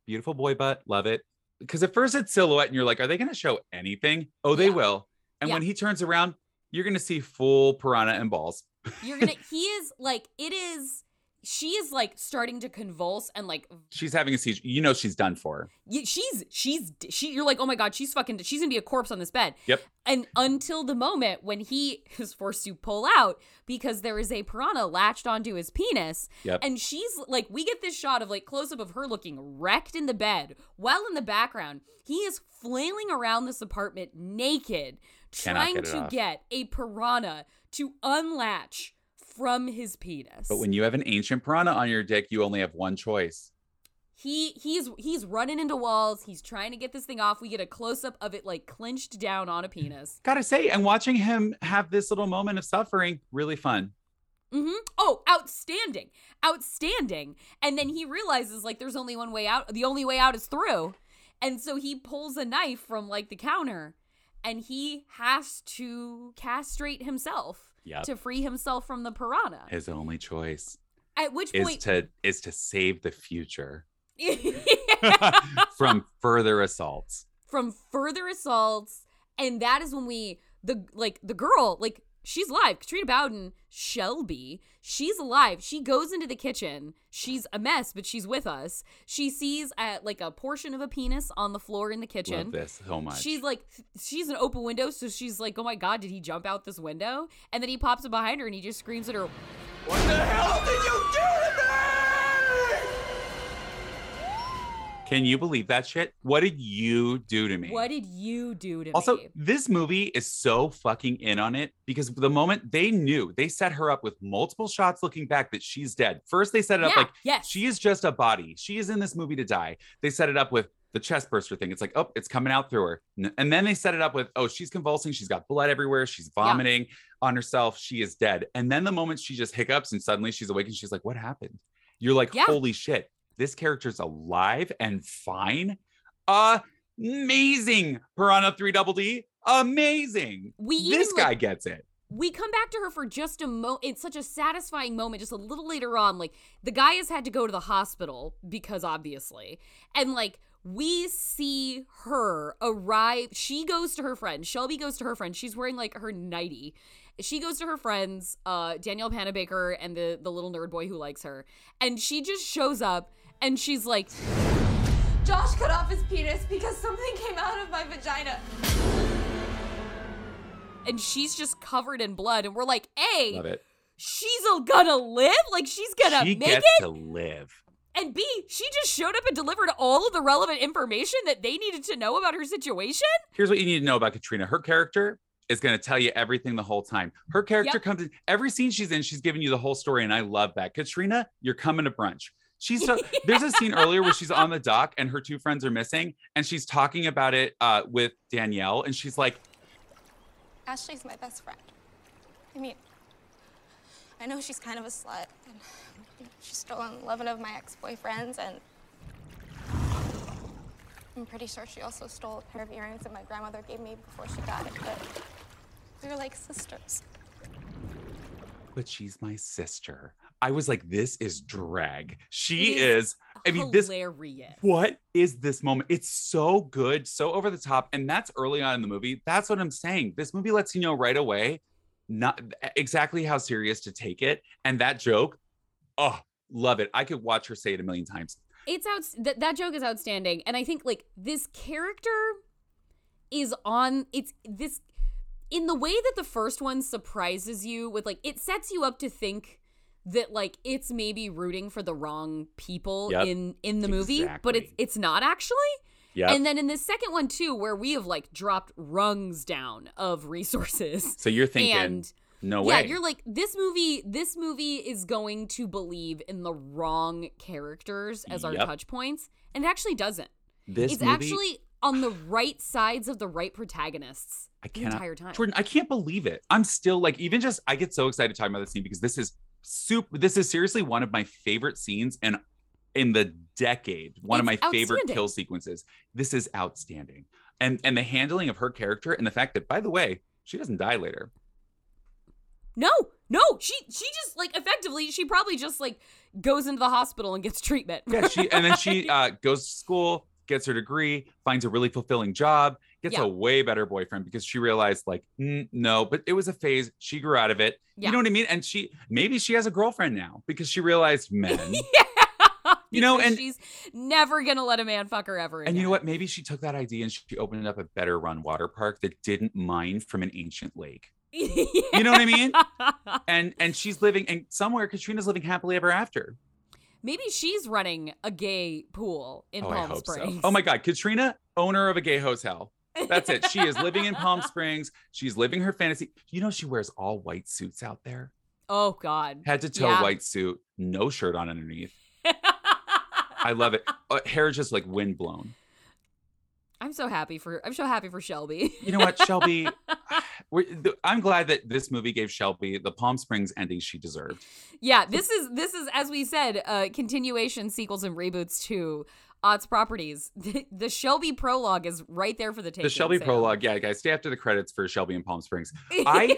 beautiful boy butt, love it. Because at first it's silhouette, and you're like, are they going to show anything? Oh, they Yeah. will. And when he turns around, you're going to see full piranha and balls. You're gonna he is like it is she is like starting to convulse and like She's having a seizure. You know she's done for. she's she's she you're like oh my god she's fucking she's gonna be a corpse on this bed Yep. and until the moment when he is forced to pull out because there is a piranha latched onto his penis Yep. and she's like we get this shot of like close up of her looking wrecked in the bed while in the background he is flailing around this apartment naked Cannot trying get to off. get a piranha to unlatch from his penis But when you have an ancient piranha on your dick, you only have one choice. he he's he's running into walls he's trying to get this thing off we get a close-up of it like clenched down on a penis Gotta say, and watching him have this little moment of suffering, really fun. Mm-hmm. Oh, outstanding. Outstanding. And then he realizes like there's only one way out. The only way out is through. And so he pulls a knife from like the counter and he has to castrate himself Yep. to free himself from the piranha. His only choice At which is point to is to save the future from further assaults. from further assaults and that is when we the like the girl like she's alive katrina bowden shelby she's alive she goes into the kitchen she's a mess but she's with us she sees uh, like a portion of a penis on the floor in the kitchen Love this so much. She's like, she's an open window, so she's like, oh my god, did he jump out this window? And then he pops up behind her and he just screams at her, What the hell did you do to me? Can you believe that shit? What did you do to me? What did you do to Also, me? Also, this movie is so fucking in on it because the moment they knew, they set her up with multiple shots looking back that she's dead. First, they set it up Yeah, like yes. she is just a body. She is in this movie to die. They set it up with the chest burster thing. It's like, oh, it's coming out through her. And then they set it up with, oh, she's convulsing. She's got blood everywhere. She's vomiting on herself. She is dead. And then the moment she just hiccups and suddenly she's awake and she's like, what happened? You're like, Yeah. holy shit, this character's alive and fine. Amazing. Piranha 3 Double D. Amazing. We this guy like- gets it. we come back to her for just a moment. it's such a satisfying moment just a little later on like the guy has had to go to the hospital because obviously and like we see her arrive she goes to her friend shelby goes to her friend she's wearing like her nightie she goes to her friends, uh, Danielle Panabaker and the the little nerd boy who likes her, and she just shows up and she's like, Josh cut off his penis because something came out of my vagina. and she's just covered in blood, and we're like, A, Love it. she's gonna live, like she's gonna she make gets it, to live. and B, she just showed up and delivered all of the relevant information that they needed to know about her situation. Here's what you need to know about Katrina. Her character is going to tell you everything the whole time. Her character Yep. comes in every scene she's in, she's giving you the whole story, and I love that. Katrina, you're coming to brunch. She's so, there's a scene earlier where she's on the dock and her two friends are missing, and she's talking about it uh, with Danielle, and she's like, Ashley's my best friend. I mean, I know she's kind of a slut, and she's stolen 11 of my ex-boyfriends, and I'm pretty sure she also stole a pair of earrings that my grandmother gave me before she died. But we were like sisters. but she's my sister. I was like, this is drag. She is is. I mean, this Hilarious. what is this moment? It's so good, so over the top, and that's early on in the movie. That's what I'm saying. This movie lets you know right away, not exactly how serious to take it, and that joke, oh, love it. I could watch her say it a million times. it's out that that joke is outstanding and i think like this character is on it's this in the way that the first one surprises you with like it sets you up to think that like it's maybe rooting for the wrong people Yep. in in the movie but it's it's not actually Yep. and then in the second one too where we have like dropped rungs down of resources So you're thinking, and no yeah, you're like this movie. This movie is going to believe in the wrong characters as our touch points, and it actually doesn't. This it's movie- actually on the right sides of the right protagonists I the cannot, entire time. Jordan, I can't believe it. I'm still like, even just, I get so excited talking about this scene because this is super. This is seriously one of my favorite scenes and in the decade. One of my favorite kill sequences. This is outstanding, and and the handling of her character and the fact that, by the way, she doesn't die later. No, no, she she just like effectively she probably just like goes into the hospital and gets treatment. Yeah, she and then she uh, goes to school, gets her degree, finds a really fulfilling job, gets Yeah. a way better boyfriend because she realized like "Mm, no, but it was a phase. She grew out of it. Yeah. You know what I mean? And she maybe she has a girlfriend now because she realized men. You know, and- she's never gonna let a man fuck her ever again. And you know what? Maybe she took that idea and she opened up a better run water park that didn't mine from an ancient lake. You know what I mean? And and she's living and somewhere Katrina's living happily ever after. Maybe she's running a gay pool in oh, Palm Springs. so. Oh my God, Katrina, owner of a gay hotel. That's it. She is living in Palm Springs. She's living her fantasy. You know, she wears all white suits out there, Oh God. head to toe Yeah. white suit, no shirt on underneath. I love it. Uh, hair is just like wind blown. I'm so happy for I'm so happy for Shelby. You know what, Shelby? we're- I'm glad that this movie gave Shelby the Palm Springs ending she deserved. yeah, this is this is as we said, uh continuation sequels and reboots to Odds Properties. The, the Shelby prologue is right there for the taking. the Shelby Sam. prologue, yeah, guys, stay after the credits for Shelby and Palm Springs. I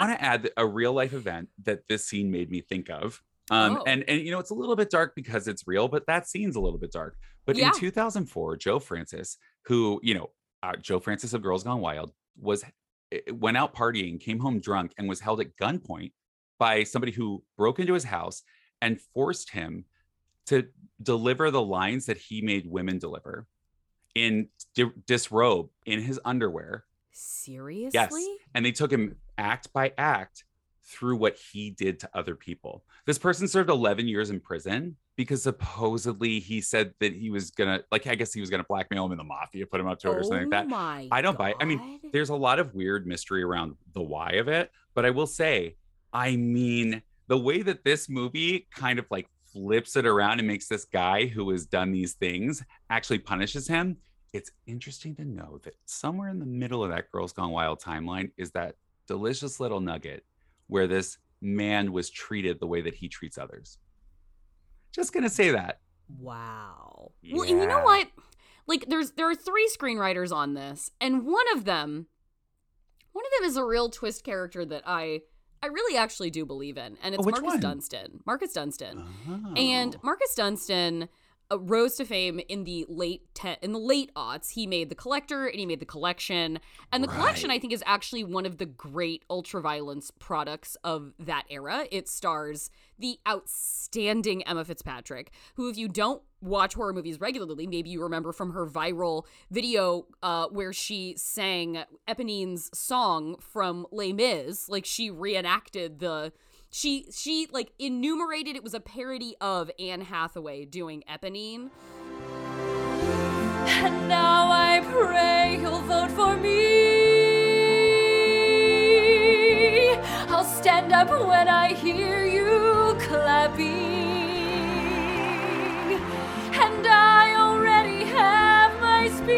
want to add a real life event that this scene made me think of. Um, Oh. and and you know it's a little bit dark because it's real, but that scene's a little bit dark. But Yeah. in 2004, Joe Francis, who you know, uh, Joe Francis of Girls Gone Wild, was eh, went out partying, came home drunk, and was held at gunpoint by somebody who broke into his house and forced him to deliver the lines that he made women deliver in di- disrobe in his underwear Seriously? Yes. And they took him act by act through what he did to other people. This person served 11 years in prison because supposedly he said that he was gonna, like, I guess he was gonna blackmail him in the mafia, put him up to it or something like Oh that. my I don't buy it. I mean, there's a lot of weird mystery around the why of it, but I will say, I mean, the way that this movie kind of like flips it around and makes this guy who has done these things actually punishes him. It's interesting to know that somewhere in the middle of that Girls Gone Wild timeline is that delicious little nugget where this man was treated the way that he treats others. Just gonna say that. Wow. Well, and you know what? Like there's there are three screenwriters on this, and one of them one of them is a real twist character that I I really actually do believe in, and Oh, it's which Marcus one? Dunstan. Marcus Dunstan. Oh. And Marcus Dunstan rose to fame in the late te- in the late aughts. He made the Collector and he made the Collection, and the Collection I think is actually one of the great ultraviolence products of that era. It stars the outstanding Emma Fitzpatrick, who, if you don't watch horror movies regularly, maybe you remember from her viral video uh, where she sang Eponine's song from Les Mis, like she reenacted the she she like enumerated it was a parody of Anne Hathaway doing Eponine. And now I pray you'll vote for me. I'll stand up when I hear you clapping. And I already have my speech.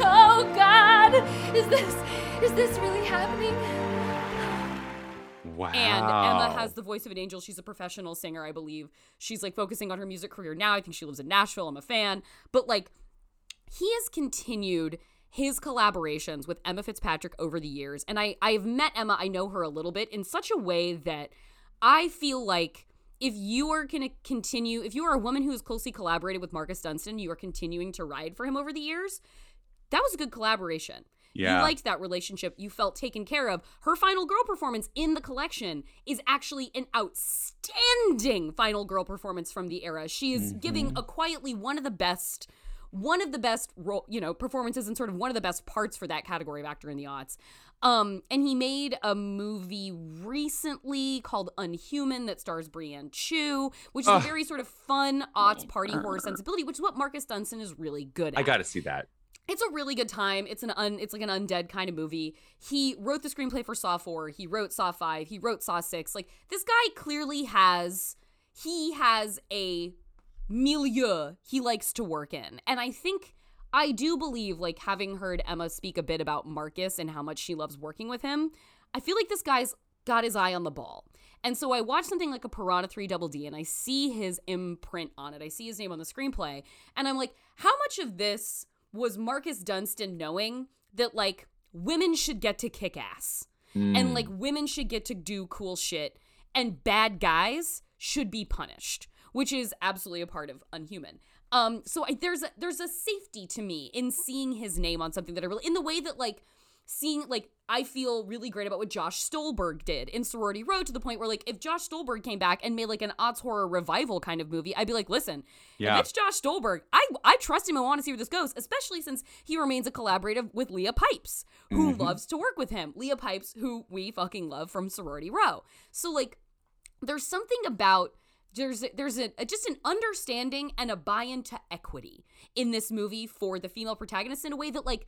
Oh God, is this is this really happening? Wow. And Emma has the voice of an angel. She's a professional singer, I believe. She's like focusing on her music career now. I think she lives in Nashville. I'm a fan. But like, he has continued his collaborations with Emma Fitzpatrick over the years. And I, I've met Emma, I know her a little bit in such a way that I feel like if you are going to continue, if you are a woman who has closely collaborated with Marcus Dunstan, you are continuing to ride for him over the years, that was a good collaboration. Yeah. You liked that relationship. You felt taken care of. Her final girl performance in the collection is actually an outstanding final girl performance from the era. She is giving a quietly one of the best one of the best role, you know, performances and sort of one of the best parts for that category of actor in the aughts. Um, and he made a movie recently called Unhuman that stars Brianne Tju, which is Ugh. a very sort of fun aughts party horror sensibility, which is what Marcus Dunstan is really good at I got to see that. It's a really good time. It's an un, it's like an undead kind of movie. He wrote the screenplay for Saw 4, he wrote Saw 5, he wrote Saw 6. Like this guy clearly has he has a milieu he likes to work in. And I think I do believe like having heard Emma speak a bit about Marcus and how much she loves working with him, I feel like this guy's got his eye on the ball. And so I watch something like a Piranha 3 Double D and I see his imprint on it. I see his name on the screenplay and I'm like, how much of this was Marcus Dunstan knowing that like women should get to kick ass and like women should get to do cool shit and bad guys should be punished, which is absolutely a part of Unhuman. Um, so I, there's a, there's a safety to me in seeing his name on something that I really in the way that like seeing like I feel really great about what Josh Stolberg did in Sorority Row to the point where like if Josh Stolberg came back and made like an odds horror revival kind of movie, I'd be like, listen, Yeah. if it's Josh Stolberg, I I trust him and want to see where this goes, especially since he remains a collaborator with Leah Pipes, who Mhm. loves to work with him. Leah Pipes, who we fucking love from Sorority Row. So like there's something about there's there's a, a just an understanding and a buy-in to equity in this movie for the female protagonist in a way that like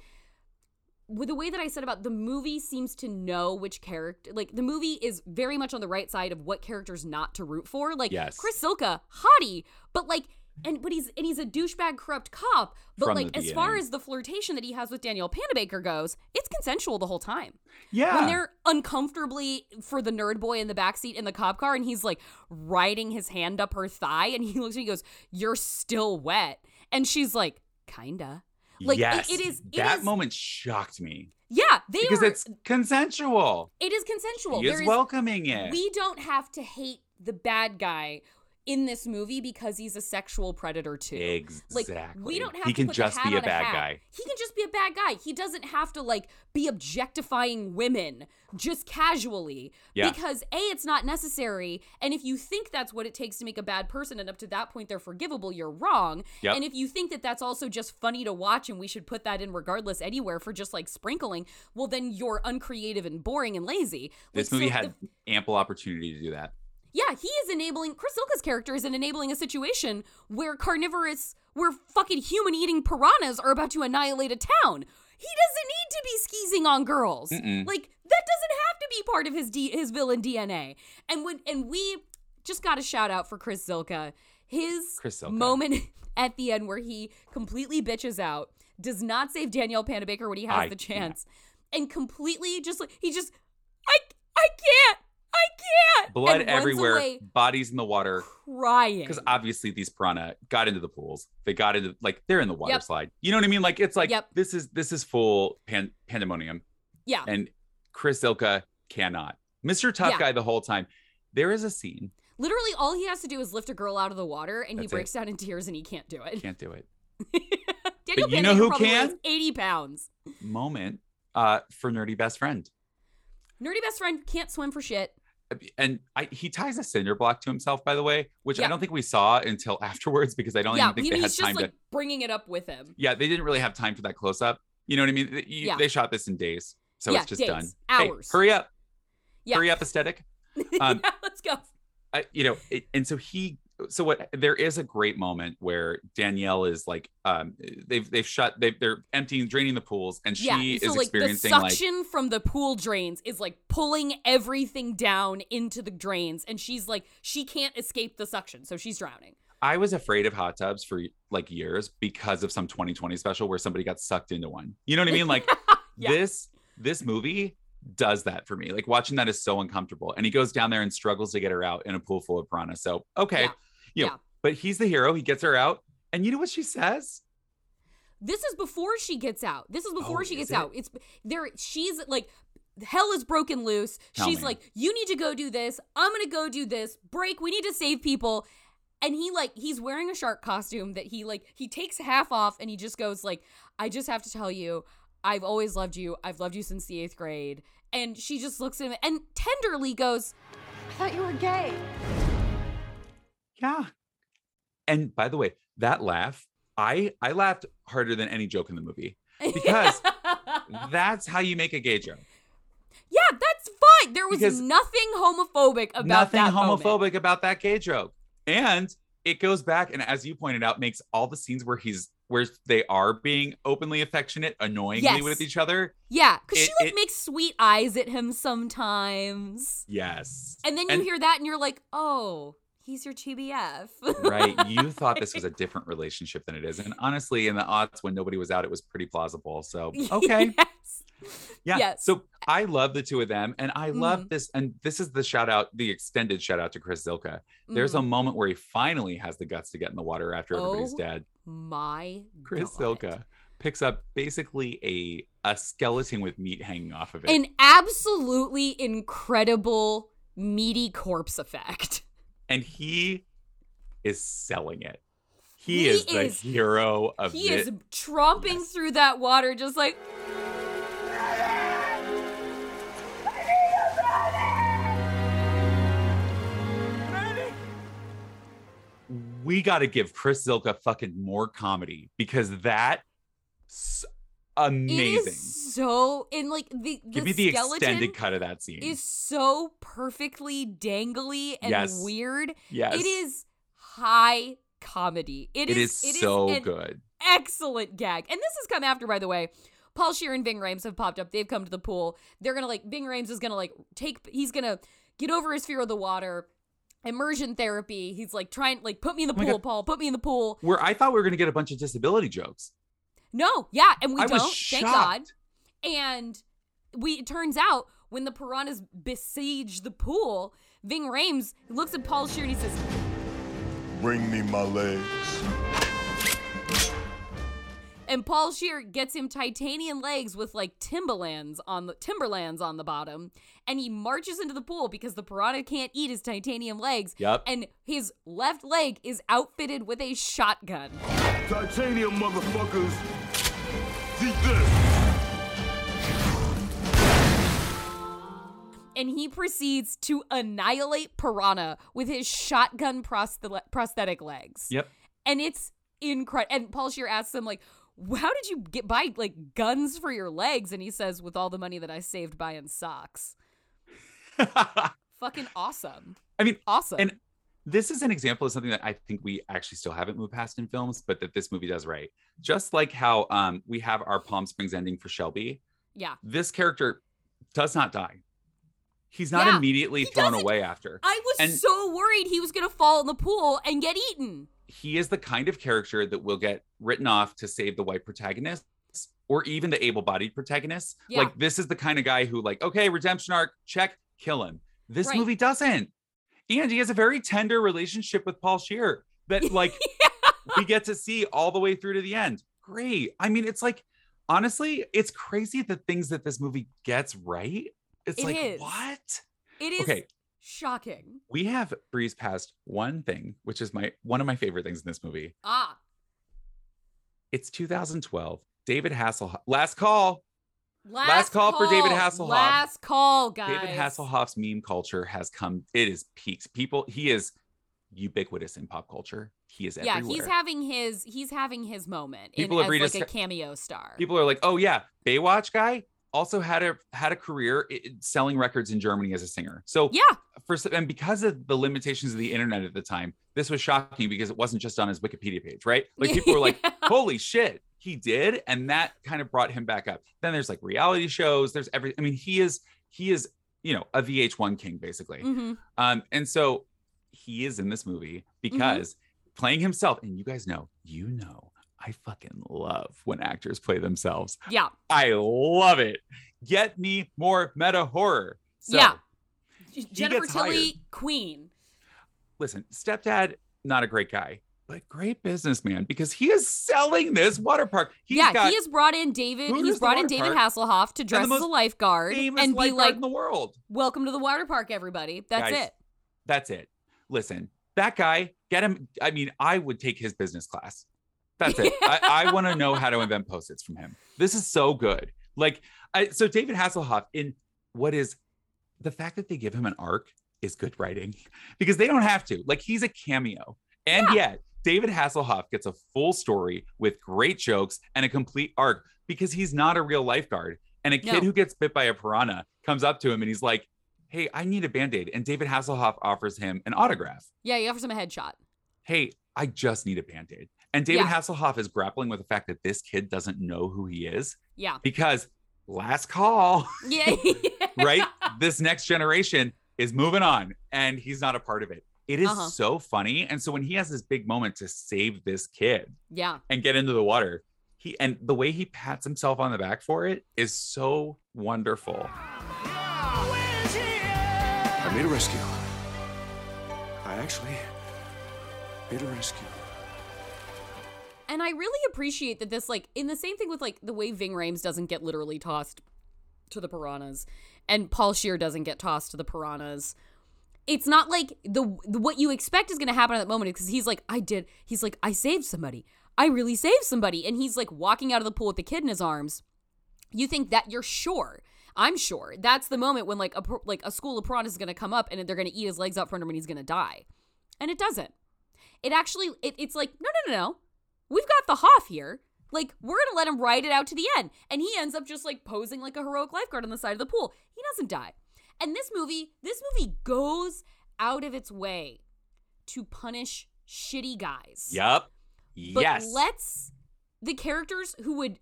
with the way that I said about the movie seems to know which character like the movie is very much on the right side of what characters not to root for. Like Yes. Chris Zylka, hottie, but like and but he's and he's a douchebag corrupt cop. But From like as far as the flirtation that he has with Danielle Panabaker goes, it's consensual the whole time Yeah. when they're uncomfortably for the nerd boy in the backseat in the cop car and he's like riding his hand up her thigh and he looks at me goes, You're still wet. And she's like, Kinda. Like it- yes. it is it that is- moment shocked me Yeah, they because are it's consensual. it is consensual. He is- welcoming it. We don't have to hate the bad guy in this movie because he's a sexual predator too. Exactly. Like we don't have He to can just be a bad hat. guy. He can just be a bad guy. He doesn't have to like be objectifying women just casually Yeah. because A it's not necessary and if you think that's what it takes to make a bad person and up to that point they're forgivable, you're wrong. Yep. And if you think that that's also just funny to watch and we should put that in regardless anywhere for just like sprinkling, well then you're uncreative and boring and lazy. This Like, movie so had the- ample opportunity to do that. Yeah, he is enabling Chris Zylka's character is enabling a situation where carnivorous, where fucking human eating piranhas are about to annihilate a town. He doesn't need to be skeezing on girls. Mm-mm. Like that doesn't have to be part of his D- his villain DNA. And when and we just got a shout out for Chris Zylka. His Chris Zylka. moment at the end where he completely bitches out, does not save Danielle Panabaker when he has I the chance, and completely just like he just I I can't I can't Blood and everywhere, bodies in the water. crying. Because obviously these piranha got into the pools. They got into like they're in the water Yep. slide. You know what I mean? Like it's like Yep. this is this is full pan- pandemonium. Yeah. And Chris Zylka cannot. Mr. Tough Yeah. Guy the whole time. There is a scene Literally, all he has to do is lift a girl out of the water, and he That's breaks down in tears, and he can't do it. Can't do it. Daniel But you know who probably can? Eighty pounds. Moment uh, for nerdy best friend. Nerdy best friend can't swim for shit. And I, he ties a cinder block to himself, by the way, which I don't think we saw until afterwards because I don't yeah, even think they had he's just time like to. bringing it up with him. Yeah, they didn't really have time for that close up. You know what I mean? You- Yeah. They shot this in days, so Yeah, it's just days, done. hours. Hey, hurry up! Yeah. Hurry up, aesthetic. Um, yeah, let's go. I, you know, it, and so he, so what? There is a great moment where Danielle is like, um, they've they've shut, they they're emptying, draining the pools, and she yeah, is so like the experiencing like suction from the pool drains is like pulling everything down into the drains, and she's like she can't escape the suction, so she's drowning. I was afraid of hot tubs for like years because of some 2020 special where somebody got sucked into one. You know what I mean? Like Yeah. this this movie does that for me. Like watching that is so uncomfortable. And he goes down there and struggles to get her out in a pool full of piranha. So okay, Yeah. You know, Yeah. but he's the hero. He gets her out, and you know what she says? This is before she gets out. This is before Oh, she is gets it? out. It's there. She's like. Hell is broken loose. Tell She's me. like, you need to go do this. I'm gonna go do this. Break. We need to save people. And he like he's wearing a shark costume that he like he takes half off and he just goes like, I just have to tell you, I've always loved you. I've loved you since the eighth grade. And she just looks at him and tenderly goes, I thought you were gay. Yeah. And by the way, that laugh, I I laughed harder than any joke in the movie because that's how you make a gay joke. Yeah, that's fine. There was Because nothing homophobic about Nothing that moment. homophobic about that gay joke. And it goes back and as you pointed out, makes all the scenes where he's where they are being openly affectionate, annoyingly Yes. with each other. Yeah, because she like it- makes sweet eyes at him sometimes. Yes. And then you hear that and you're like, oh, he's your TBF. right. You thought this was a different relationship than it is. And honestly, in the odds when nobody was out, it was pretty plausible. So okay. yes. Yeah. Yes. So I love the two of them. And I love Mhm. this. And this is the shout out, the extended shout out to Chris Zylka. There's a Mhm. moment where he finally has the guts to get in the water after everybody's Oh dead. My Chris God. Zylka picks up basically a a skeleton with meat hanging off of it. An absolutely incredible meaty corpse effect. And he is selling it. He, He is the hero of He is tromping through that water just like we got to give Chris Zylka fucking more comedy because that amazing. is so in like the, the Give me the extended cut of that scene. is so perfectly dangly and Yes. weird. Yes. It is high comedy. it is, so an good. Excellent gag. And this has come after, by the way. Paul Scheer and Ving Rhames have popped up. They've come to the pool. They're gonna like Ving Rhames is gonna like take he's gonna get over his fear of the water. Immersion therapy. He's like trying like put me in the Oh pool, Paul. Put me in the pool. Where I thought we were going to get a bunch of disability jokes. No, yeah, and we I don't. Thank God. And we it turns out when the piranhas besiege the pool, Ving Rhames looks at Paul Scheer and he says, Bring me my legs. And Paul Scheer gets him titanium legs with like Timberlands on the Timberlands on the bottom, and he marches into the pool because the piranha can't eat his titanium legs. Yep. And his left leg is outfitted with a shotgun. Titanium motherfuckers. See this. and he proceeds to annihilate Piranha with his shotgun prosthe- prosthetic legs. Yep. And it's incredible. And Paul Scheer asks him, like, how did you get buy like guns for your legs? And he says, with all the money that I saved buying socks. Fucking awesome. I mean, Awesome. And this is an example of something that I think we actually still haven't moved past in films, but that this movie does right. Just like how um, we have our Palm Springs ending for Shelby, yeah. this character does not die. He's not Yeah, immediately thrown doesn't- away after. I was And- so worried he was going to fall in the pool and get eaten. He is the kind of character that will get written off to save the white protagonists or even the able-bodied protagonists. Yeah. Like this is the kind of guy who like, okay, redemption arc, check, kill him. This Right. movie doesn't. And he has a very tender relationship with Paul Scheer that like we get to see all the way through to the end. Great. I mean, it's like honestly, it's crazy the things that this movie gets right. It's It like is. what? It is Okay. Shocking. We have breezed past one thing, which is my one of my favorite things in this movie. Ah. It's 2012. David Hasselhoff. Last call. Last, Last call for David Hasselhoff. Last call, guys. David Hasselhoff's meme culture has come. It is peaks. People. He is ubiquitous in pop culture. He is Yeah, everywhere. he's having his he's having his moment People in, have as like a cameo star. People are like, oh yeah, Baywatch guy also had a had a career selling records in Germany as a singer. So yeah, for and because of the limitations of the internet at the time, this was shocking because it wasn't just on his Wikipedia page, right? Like people were like, "Holy shit, he did," and that kind of brought him back up. Then there's like reality shows. There's every. I mean, he is he is you know a VH1 king basically. Mhm. Um, and so he is in this movie because playing himself, and you guys know, you know, I fucking love when actors play themselves. Yeah. I love it. Get me more meta horror. So, yeah. Jennifer Tilly, hired. queen. Listen, stepdad, not a great guy, but great businessman because he is selling this water park. He's yeah, got he has brought in David. He's brought in David park, Hasselhoff to dress the as a lifeguard and be like, in the world. "Welcome to the water park, everybody." That's Guys, it. That's it. Listen, that guy, get him. I mean, I would take his business class. That's it. I, I want to know how to invent post-its from him. This is so good. Like, I, so David Hasselhoff in what is the fact that they give him an arc is good writing because they don't have to. Like, he's a cameo, and yet David Hasselhoff gets a full story with great jokes and a complete arc because he's not a real lifeguard. And a kid No. who gets bit by a piranha comes up to him and he's like, Hey, I need a band aid. And David Hasselhoff offers him an autograph. Yeah, he offers him a headshot. Hey, I just need a band aid. And David Yeah. Hasselhoff is grappling with the fact that this kid doesn't know who he is Yeah. because last call, Yeah. right? this next generation is moving on and he's not a part of it. It is Uh-huh. so funny. And so when he has this big moment to save this kid, yeah. and get into the water. He and the way he pats himself on the back for it is so wonderful. I made a rescue. I actually made a rescue. And I really appreciate that this, like, in the same thing with like the way Ving Rhames doesn't get literally tossed to the piranhas, and Paul Scheer doesn't get tossed to the piranhas. It's not like the, the what you expect is going to happen at that moment because he's like, I did. He's like, I saved somebody. I really saved somebody, and he's like walking out of the pool with the kid in his arms. You think that you're sure. I'm sure that's the moment when like a like a school of piranhas is going to come up and they're going to eat his legs out from him and he's going to die, and it doesn't. It actually it, it's like no no no no we've got the Hoff here. Like, we're gonna let him ride it out to the end. And he ends up just like posing like a heroic lifeguard on the side of the pool. He doesn't die. And this movie, this movie goes out of its way to punish shitty guys. Yup. But yes. let's the characters who would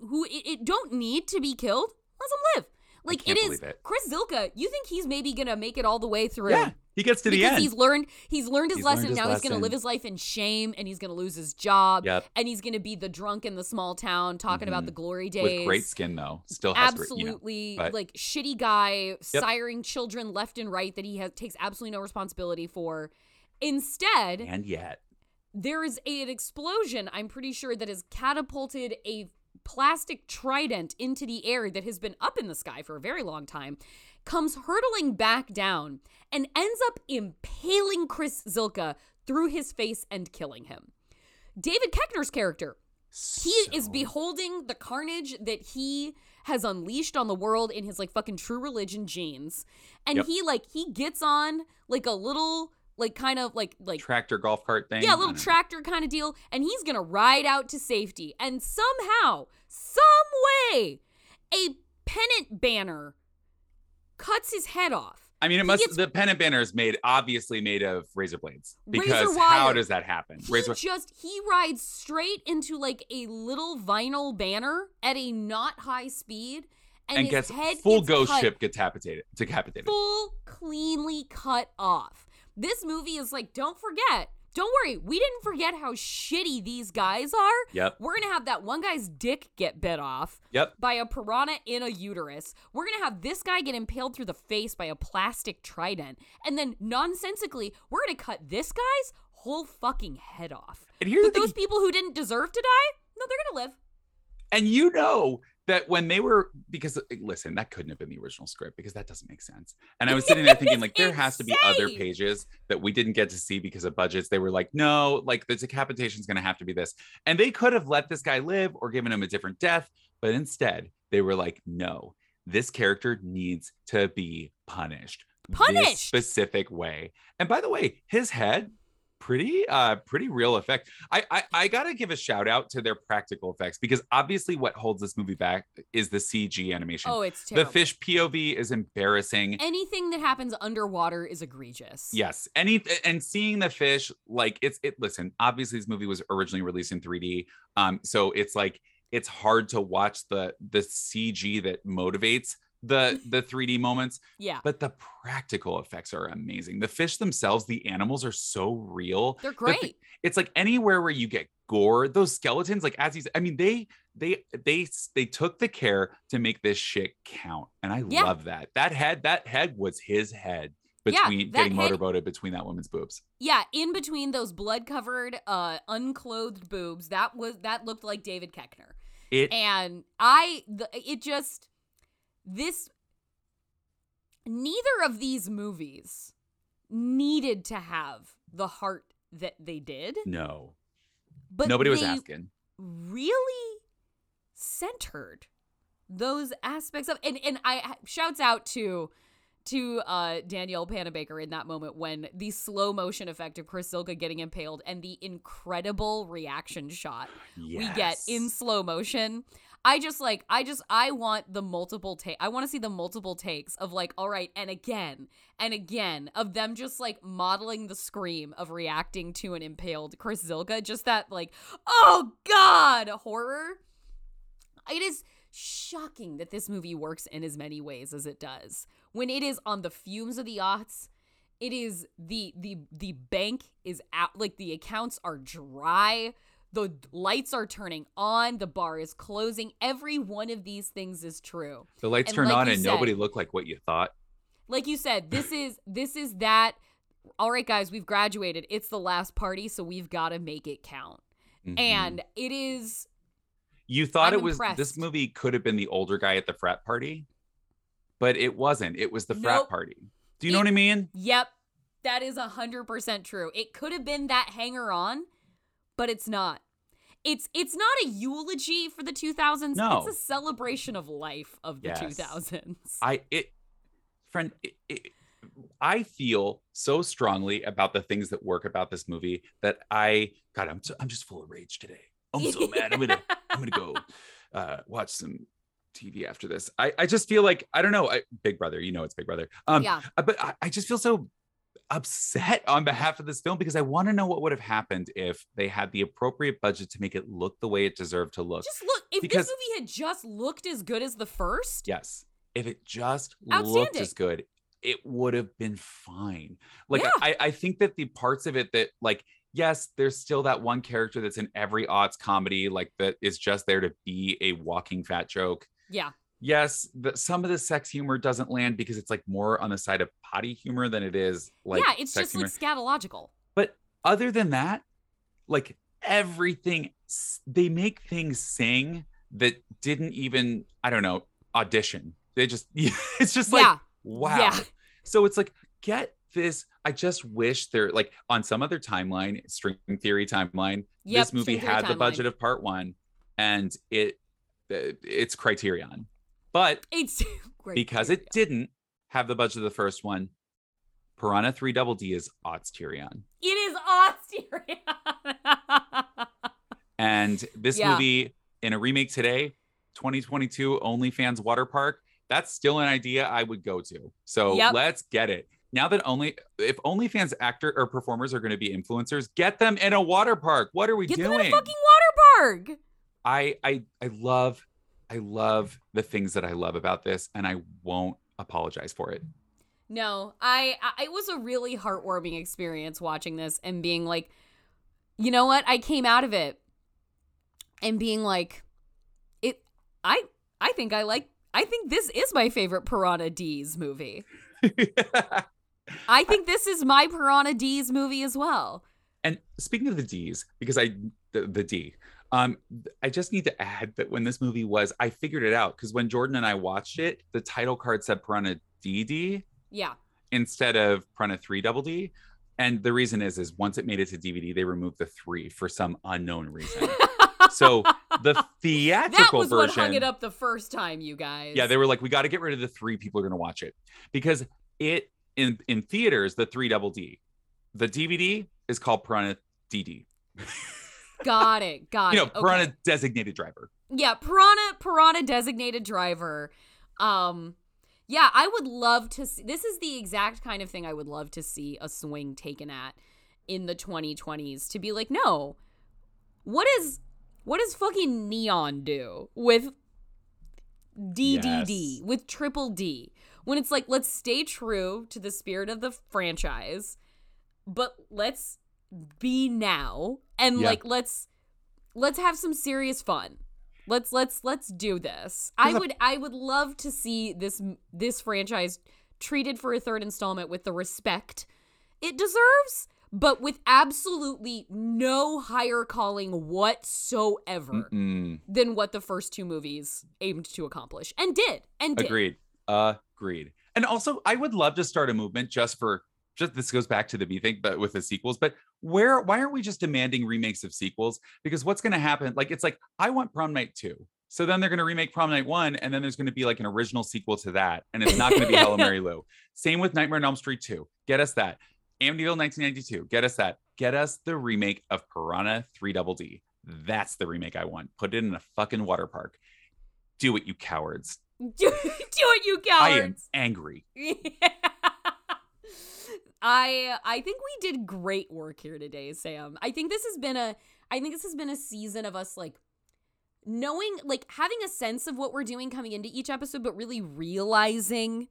who it, it don't need to be killed, let them live. Like it is it. Chris Zylka, you think he's maybe gonna make it all the way through? yeah, he gets to the because end. he's learned he's learned his He's learned lesson. his now he's gonna live his life in shame and he's gonna lose his job Yep. and he's gonna be the drunk in the small town talking about Mhm. the glory days With great skin though, still has to, you know, absolutely like shitty guy siring children left and right that he has takes absolutely no responsibility for. Instead and yet. there is a, an explosion i'm pretty sure that has catapulted a plastic trident into the air that has been up in the sky for a very long time comes hurtling back down and ends up impaling chris zylka through his face and killing him david koechner's character he is beholding the carnage that he has unleashed on the world in his like fucking true religion jeans. and Yep. he like he gets on like a little like kind of like like tractor golf cart thing. yeah, little tractor kind of deal, and he's gonna ride out to safety. And somehow, some way, a pennant banner cuts his head off. I mean, it He must. gets- the pennant banner is made obviously made of razor blades Razor because how does that happen? He Razor. just he rides straight into like a little vinyl banner at a not high speed, and, and his gets head full gets ghost cut ship decapitated. Decapitated. full cleanly cut off. This movie is like, don't forget. Don't worry, we didn't forget how shitty these guys are. Yep. We're gonna have that one guy's dick get bit off Yep. by a piranha in a uterus. We're gonna have this guy get impaled through the face by a plastic trident. And then nonsensically, we're gonna cut this guy's whole fucking head off. And here's but those people who didn't deserve to die, no, they're gonna live. And you know that when they were because eh, listen, that couldn't have been the original script because that doesn't make sense. And I was sitting there thinking like there has to be other pages that we didn't get to see because of budgets. They were like, no, like the decapitation is going to have to be this, and they could have let this guy live or given him a different death, but instead they were like, no, this character needs to be punished, this Punished! specific way. And by the way, his head pretty uh pretty real effect. I, I i gotta give a shout out to their practical effects because obviously what holds this movie back is the cg animation. Oh, it's too the fish pov is embarrassing. Anything that happens underwater is egregious. yes any and seeing the fish like it's it listen obviously this movie was originally released in 3d um so it's like it's hard to watch the the cg that motivates the the 3d moments Yeah. but the practical effects are amazing the fish themselves the animals are so real They're great. thi- it's like anywhere where you get gore those skeletons like as he's i mean they they they they took the care to make this shit count and i Yeah. love that that head that head was his head between that getting head- motorboated between that woman's boobs Yeah, in between those blood-covered, uh, unclothed boobs, that was that looked like David Koechner. it and I, the, it just this. Neither of these movies needed to have the heart that they did, no but nobody was asking really centered those aspects of and and I shouts out to to uh Danielle Panabaker in that moment when the slow motion effect of Chris Zylka getting impaled and the incredible reaction shot we get in slow motion. I just like I just I want the multiple take I want to see the multiple takes of like all right and again and again of them just like modeling the scream of reacting to an impaled Chris Zylka just that like oh god horror. It is shocking that this movie works in as many ways as it does. When it is on the fumes of the aughts, it is the the the bank is out like the accounts are dry, the lights are turning on, the bar is closing. Every one of these things is true. the lights And turned like on and said- nobody looked like what you thought Like you said, this is this is that all right guys, we've graduated. It's the last party, so we've got to make it count. Mhm. And it is you thought I'm it was impressed. this movie could have been the older guy at the frat party but it wasn't it was the frat Nope. party do you know what i mean Yep. That is a hundred percent true. It could have been that hanger on, but it's not. It's it's not a eulogy for the 2000s. No. It's a celebration of life of the Yes. 2000s. I it friend it, it, I feel so strongly about the things that work about this movie that I God I'm so, I'm just full of rage today. I'm so mad. I'm gonna I'm gonna go uh, watch some TV after this. I I just feel like I don't know. I, Big Brother, you know it's Big Brother. Um, Yeah. uh, but I, I just feel so upset on behalf of this film because I want to know what would have happened if they had the appropriate budget to make it look the way it deserved to look. Just look, if Because- this movie had just looked as good as the first, Yes. If it just looked as good, it would have been fine. Like Yeah. I, I think that the parts of it that like, yes, there's still that one character that's in every odds comedy, like that is just there to be a walking fat joke. yeah. Yes, the, some of the sex humor doesn't land because it's like more on the side of potty humor than it is like yeah, it's just humor. like scatological. But other than that, like everything, they make things sing that didn't even, I don't know, audition. They just, it's just like, Yeah. wow. Yeah. So it's like, get this. I just wish there, like on some other timeline, string theory timeline, Yep, this movie had the timeline. budget of part one and it, uh, it's criterion. But It's great. because it didn't have the budget of the first one, Piranha 3 Double D is odds Tyrion. It is Austrian. And this Yeah. movie in a remake today, 2022 OnlyFans water park, that's still an idea I would go to. So Yep. let's get it. Now that only if OnlyFans actor or performers are going to be influencers, get them in a water park. What are we doing? Get them in a fucking water park. I I I love I love the things that I love about this and I won't apologize for it. No, I, I it was a really heartwarming experience watching this and being like, you know what? I came out of it and being like, it. I I think I like. I think this is my favorite Piranha D's movie. I think this is my Piranha D's movie as well. And speaking of the D's, because I the, the D, Um, I just need to add that when this movie was, I figured it out because when Jordan and I watched it, the title card said Piranha DD Yeah. instead of Piranha 3 Double D. And the reason is, is once it made it to DVD, they removed the three for some unknown reason. so the theatrical That was version, what hung it up the first time, you guys. yeah, they were like, we got to get rid of the three people are going to watch it because it in in theaters the three double D, the DVD is called Piranha DD. got it. Got you know, it. Okay. Piranha designated driver. Yeah, Piranha Piranha designated driver. Um yeah, I would love to see this is the exact kind of thing I would love to see a swing taken at in the 2020s to be like, no. What is what does fucking Neon do with DDD, Yes. with triple D? When it's like, let's stay true to the spirit of the franchise, but let's be now and Yeah. like let's let's have some serious fun. Let's let's let's do this. I would I would love to see this this franchise treated for a third installment with the respect it deserves, but with absolutely no higher calling whatsoever Mm-mm. than what the first two movies aimed to accomplish and did and did. Agreed. Agreed. And also, I would love to start a movement just for just this goes back to the B thing, but with the sequels. But where why aren't we just demanding remakes of sequels? Because what's gonna happen? Like it's like I want prom night two. So then they're gonna remake prom night one, and then there's gonna be like an original sequel to that, and it's not gonna be Hello Mary Lou. Same with Nightmare on Elm Street 2. Get us that. Amityville 1992. Get us that. Get us the remake of Piranha 3 Double D. That's the remake I want. Put it in a fucking water park. Do it, you cowards. do, do it, you cowards. I am angry. I I think we did great work here today, Sam. I think this has been a I think this has been a season of us like knowing like having a sense of what we're doing coming into each episode but really realizing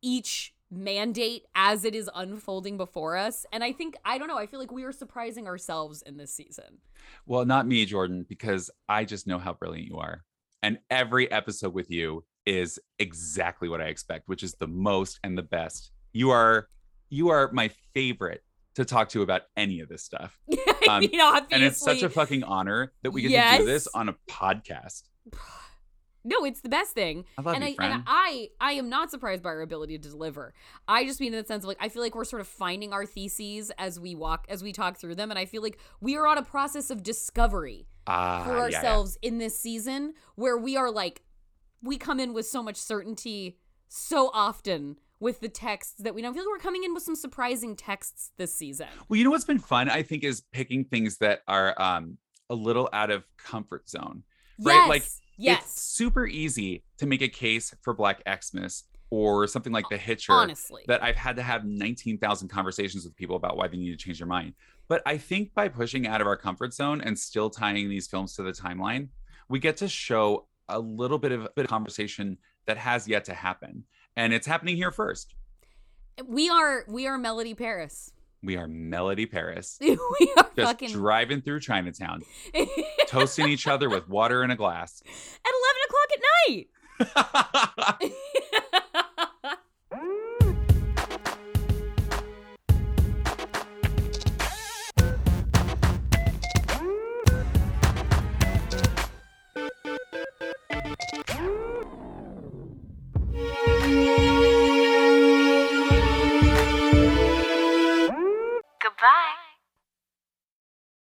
each mandate as it is unfolding before us. And I think I don't know, I feel like we are surprising ourselves in this season. Well, not me, Jordan, because I just know how brilliant you are. And every episode with you is exactly what I expect, which is the most and the best. You are you are my favorite to talk to about any of this stuff. I mean, and it's such a fucking honor that we get to do this on a podcast. No, it's the best thing. I love and you, I friend. and I I am not surprised by our ability to deliver. I just mean in the sense of like I feel like we're sort of finding our theses as we walk as we talk through them and I feel like we are on a process of discovery Ah, for yeah, yeah. ourselves in this season where we are like we come in with so much certainty so often with the texts that we don't feel like we're coming in with some surprising texts this season. Well, you know what's been fun, I think, is picking things that are um a little out of comfort zone. Right? Like Yes, yes. it's super easy to make a case for Black Xmas or something like The Hitcher. Honestly. That I've had to have 19,000 conversations with people about why they need to change their mind. But I think by pushing out of our comfort zone and still tying these films to the timeline, we get to show a little bit of, bit of conversation that has yet to happen. And it's happening here first. We are we are Melody Paris. We are Melody Paris. we are Just fucking driving through Chinatown, toasting each other with water in a glass. at 11 o'clock at night.